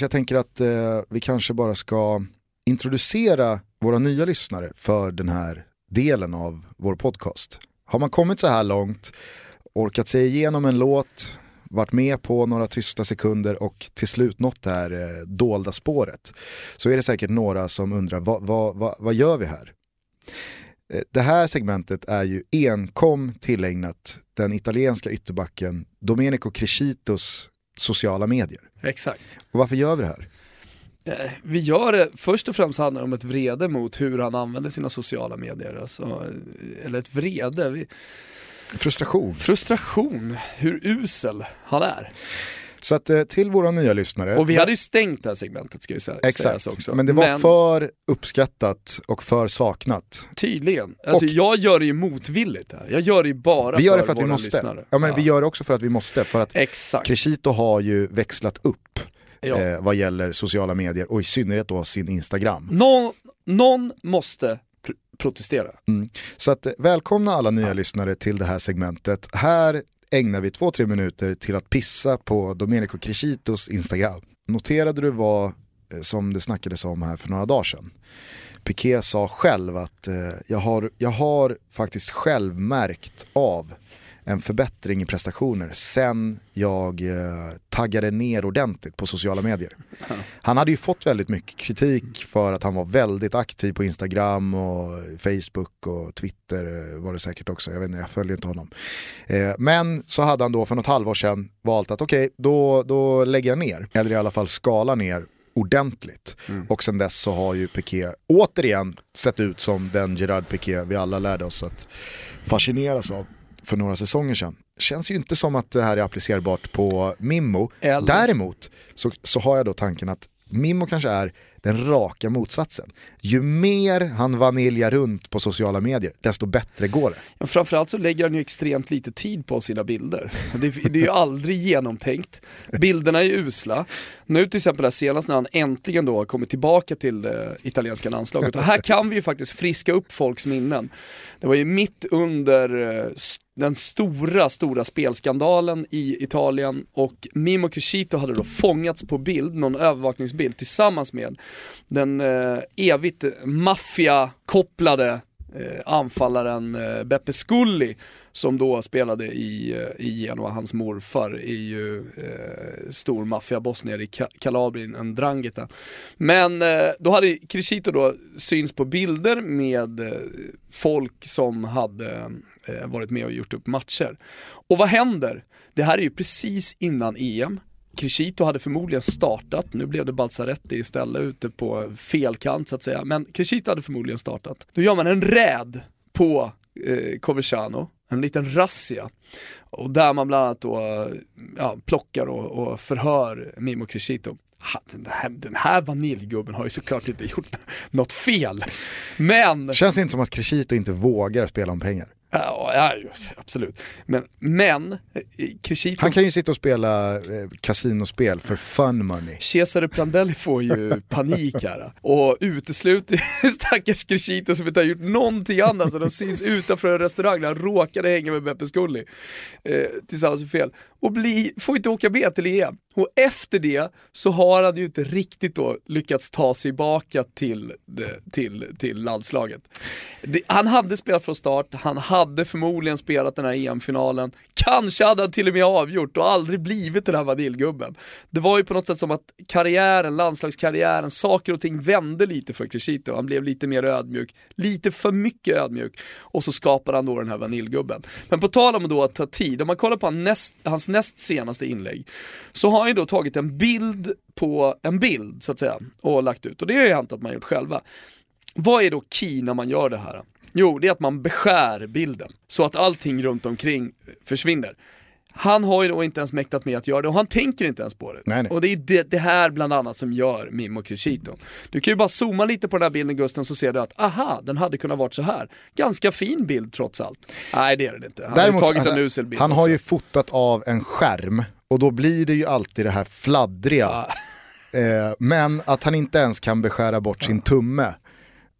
Thomas, jag tänker att eh, vi kanske bara ska introducera våra nya lyssnare för den här delen av vår podcast. Har man kommit så här långt, orkat sig igenom en låt, varit med på några tysta sekunder och till slut nått det här eh, dolda spåret så är det säkert några som undrar vad, vad, vad, vad gör vi här? Eh, Det här segmentet är ju enkom tillägnat den italienska ytterbacken Domenico Crescitos sociala medier. Exakt. Och varför gör vi det här? Eh, Vi gör det, först och främst handlar det om ett vrede mot hur han använder sina sociala medier. Alltså, eh, eller ett vrede, vi, Frustration. frustration, hur usel han är. Så att eh, till våra nya lyssnare. Och vi hade ju stängt det här segmentet ska vi säga, Exakt, också. men det var för uppskattat och för saknat. Tydligen. Alltså, Och- jag gör det ju motvilligt här. Jag gör det ju bara Vi gör det för för att vi våra måste. lyssnare. Ja, men Vi gör det också för att vi måste. För att Exakt. Crescito har ju växlat upp Ja. eh, vad gäller sociala medier och i synnerhet då sin Instagram. Någon, någon måste pr- protestera. Så att, eh, välkomna alla nya lyssnare till det här segmentet. Här ägnar vi två-tre minuter till att pissa på Domenico Crescitos Instagram. Noterade du vad eh, som det snackades om här för några dagar sedan? Piqué sa själv att eh, jag, har, jag har faktiskt själv märkt av en förbättring i prestationer sen jag eh, taggade ner ordentligt på sociala medier. Han hade ju fått väldigt mycket kritik för att han var väldigt aktiv på Instagram och Facebook och Twitter eh, var det säkert också, jag vet inte, jag följer inte honom. Eh, men så hade han då för något halvår sedan valt att okej, då, då lägger jag ner, eller i alla fall skala ner ordentligt. Och sen dess så har ju Piqué återigen sett ut som den Gerard Piqué vi alla lärde oss att fascineras av för några säsonger sedan. Känns ju inte som att det här är applicerbart på Mimmo. Eller- Däremot så, så har jag då tanken att Mimmo kanske är den raka motsatsen. Ju mer han vaniljar runt på sociala medier, desto bättre går det. Framförallt så lägger han ju extremt lite tid på sina bilder. Det, det är ju aldrig genomtänkt. Bilderna är usla. Nu till exempel här senast när han äntligen då har kommit tillbaka till det italienska landslaget. Och här kan vi ju faktiskt friska upp folks minnen. Det var ju mitt under eh, den stora, stora spelskandalen i Italien och Mimo Crescito hade då fångats på bild, någon övervakningsbild, tillsammans med den eh, evigt maffiakopplade eh, anfallaren eh, Beppe Sculli som då spelade i, eh, i Genoa, hans morfar är ju eh, stor maffiaboss nere i Ka- Kalabrien, en drangita. Men eh, då hade Crescito då syns på bilder med eh, folk som hade eh, Eh, varit med och gjort upp matcher. Och vad händer? Det här är ju precis innan EM. Crescito hade förmodligen startat, nu blev det Balzaretti istället ute på fel kant så att säga, men Crescito hade förmodligen startat. Då gör man en räd på eh, Coverciano, en liten razzia. Och där man bland annat då ja, plockar och, och förhör Mimo Crescito. Den här, den här vaniljgubben har ju såklart inte gjort (laughs) något fel. Men Känns det inte som att Crescito inte vågar spela om pengar? Ja, absolut. Men, men Crescito, Han kan ju sitta och spela eh, kasinospel för fun money. Cesare Prandelli får ju (laughs) panik här och utesluter (laughs) stackars Crescito som inte har gjort någonting annat så de syns utanför en restaurang när han råkade hänga med Beppe Scully eh, tillsammans med fel och bli, får inte åka med till EM. Och efter det så har han ju inte riktigt då lyckats ta sig tillbaka till, till, till landslaget. Det, han hade spelat från start, han hade förmodligen spelat den här EM-finalen, kanske hade han till och med avgjort och aldrig blivit den här vaniljgubben. Det var ju på något sätt som att karriären, landslagskarriären, saker och ting vände lite för Crescito. Han blev lite mer ödmjuk, lite för mycket ödmjuk och så skapade han då den här vaniljgubben. Men på tal om då att ta tid, om man kollar på hans näst, hans näst senaste inlägg så har han ju då tagit en bild på en bild så att säga och lagt ut och det har ju hänt att man gjort själva. Vad är då key när man gör det här? Jo, det är att man beskär bilden så att allting runt omkring försvinner. Han har ju då inte ens mäktat med att göra det och han tänker inte ens på det. Nej, nej. Och det är det, det här bland annat som gör Mimo Crescito. Du kan ju bara zooma lite på den här bilden Gusten så ser du att aha, den hade kunnat varit så här. Ganska fin bild trots allt. Nej det är den inte. Han har ju tagit alltså, en usel bild han har också. ju fotat av en skärm och då blir det ju alltid det här fladdriga. (laughs) Eh, men att han inte ens kan beskära bort sin tumme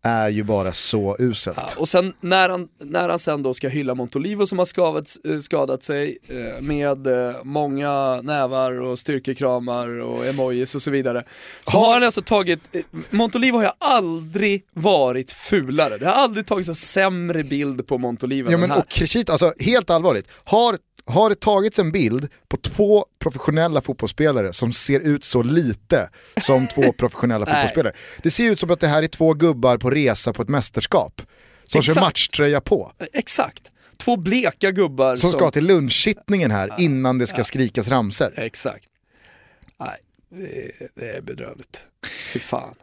är ju bara så uselt. Ja, och sen när han, när han sen då ska hylla Montolivo som har skadat, eh, skadat sig eh, med eh, många nävar och styrkekramar och emojis och så vidare. Så Har- har han alltså tagit, eh, Montolivo har ju aldrig varit fulare. Det har aldrig tagits en sämre bild på Montolivo Ja, än men, den här. och Crescito, alltså helt allvarligt, har, har det tagits en bild på två professionella fotbollsspelare som ser ut så lite som två (laughs) professionella fotbollsspelare? Det ser ut som att det här är två gubbar på resa på ett mästerskap. Som kör Exakt. matchtröja på. Exakt. Två bleka gubbar Som ska till lunchsittningen här innan det ska skrikas ramser. Exakt. Nej, det, det är bedrövligt. Fy fan.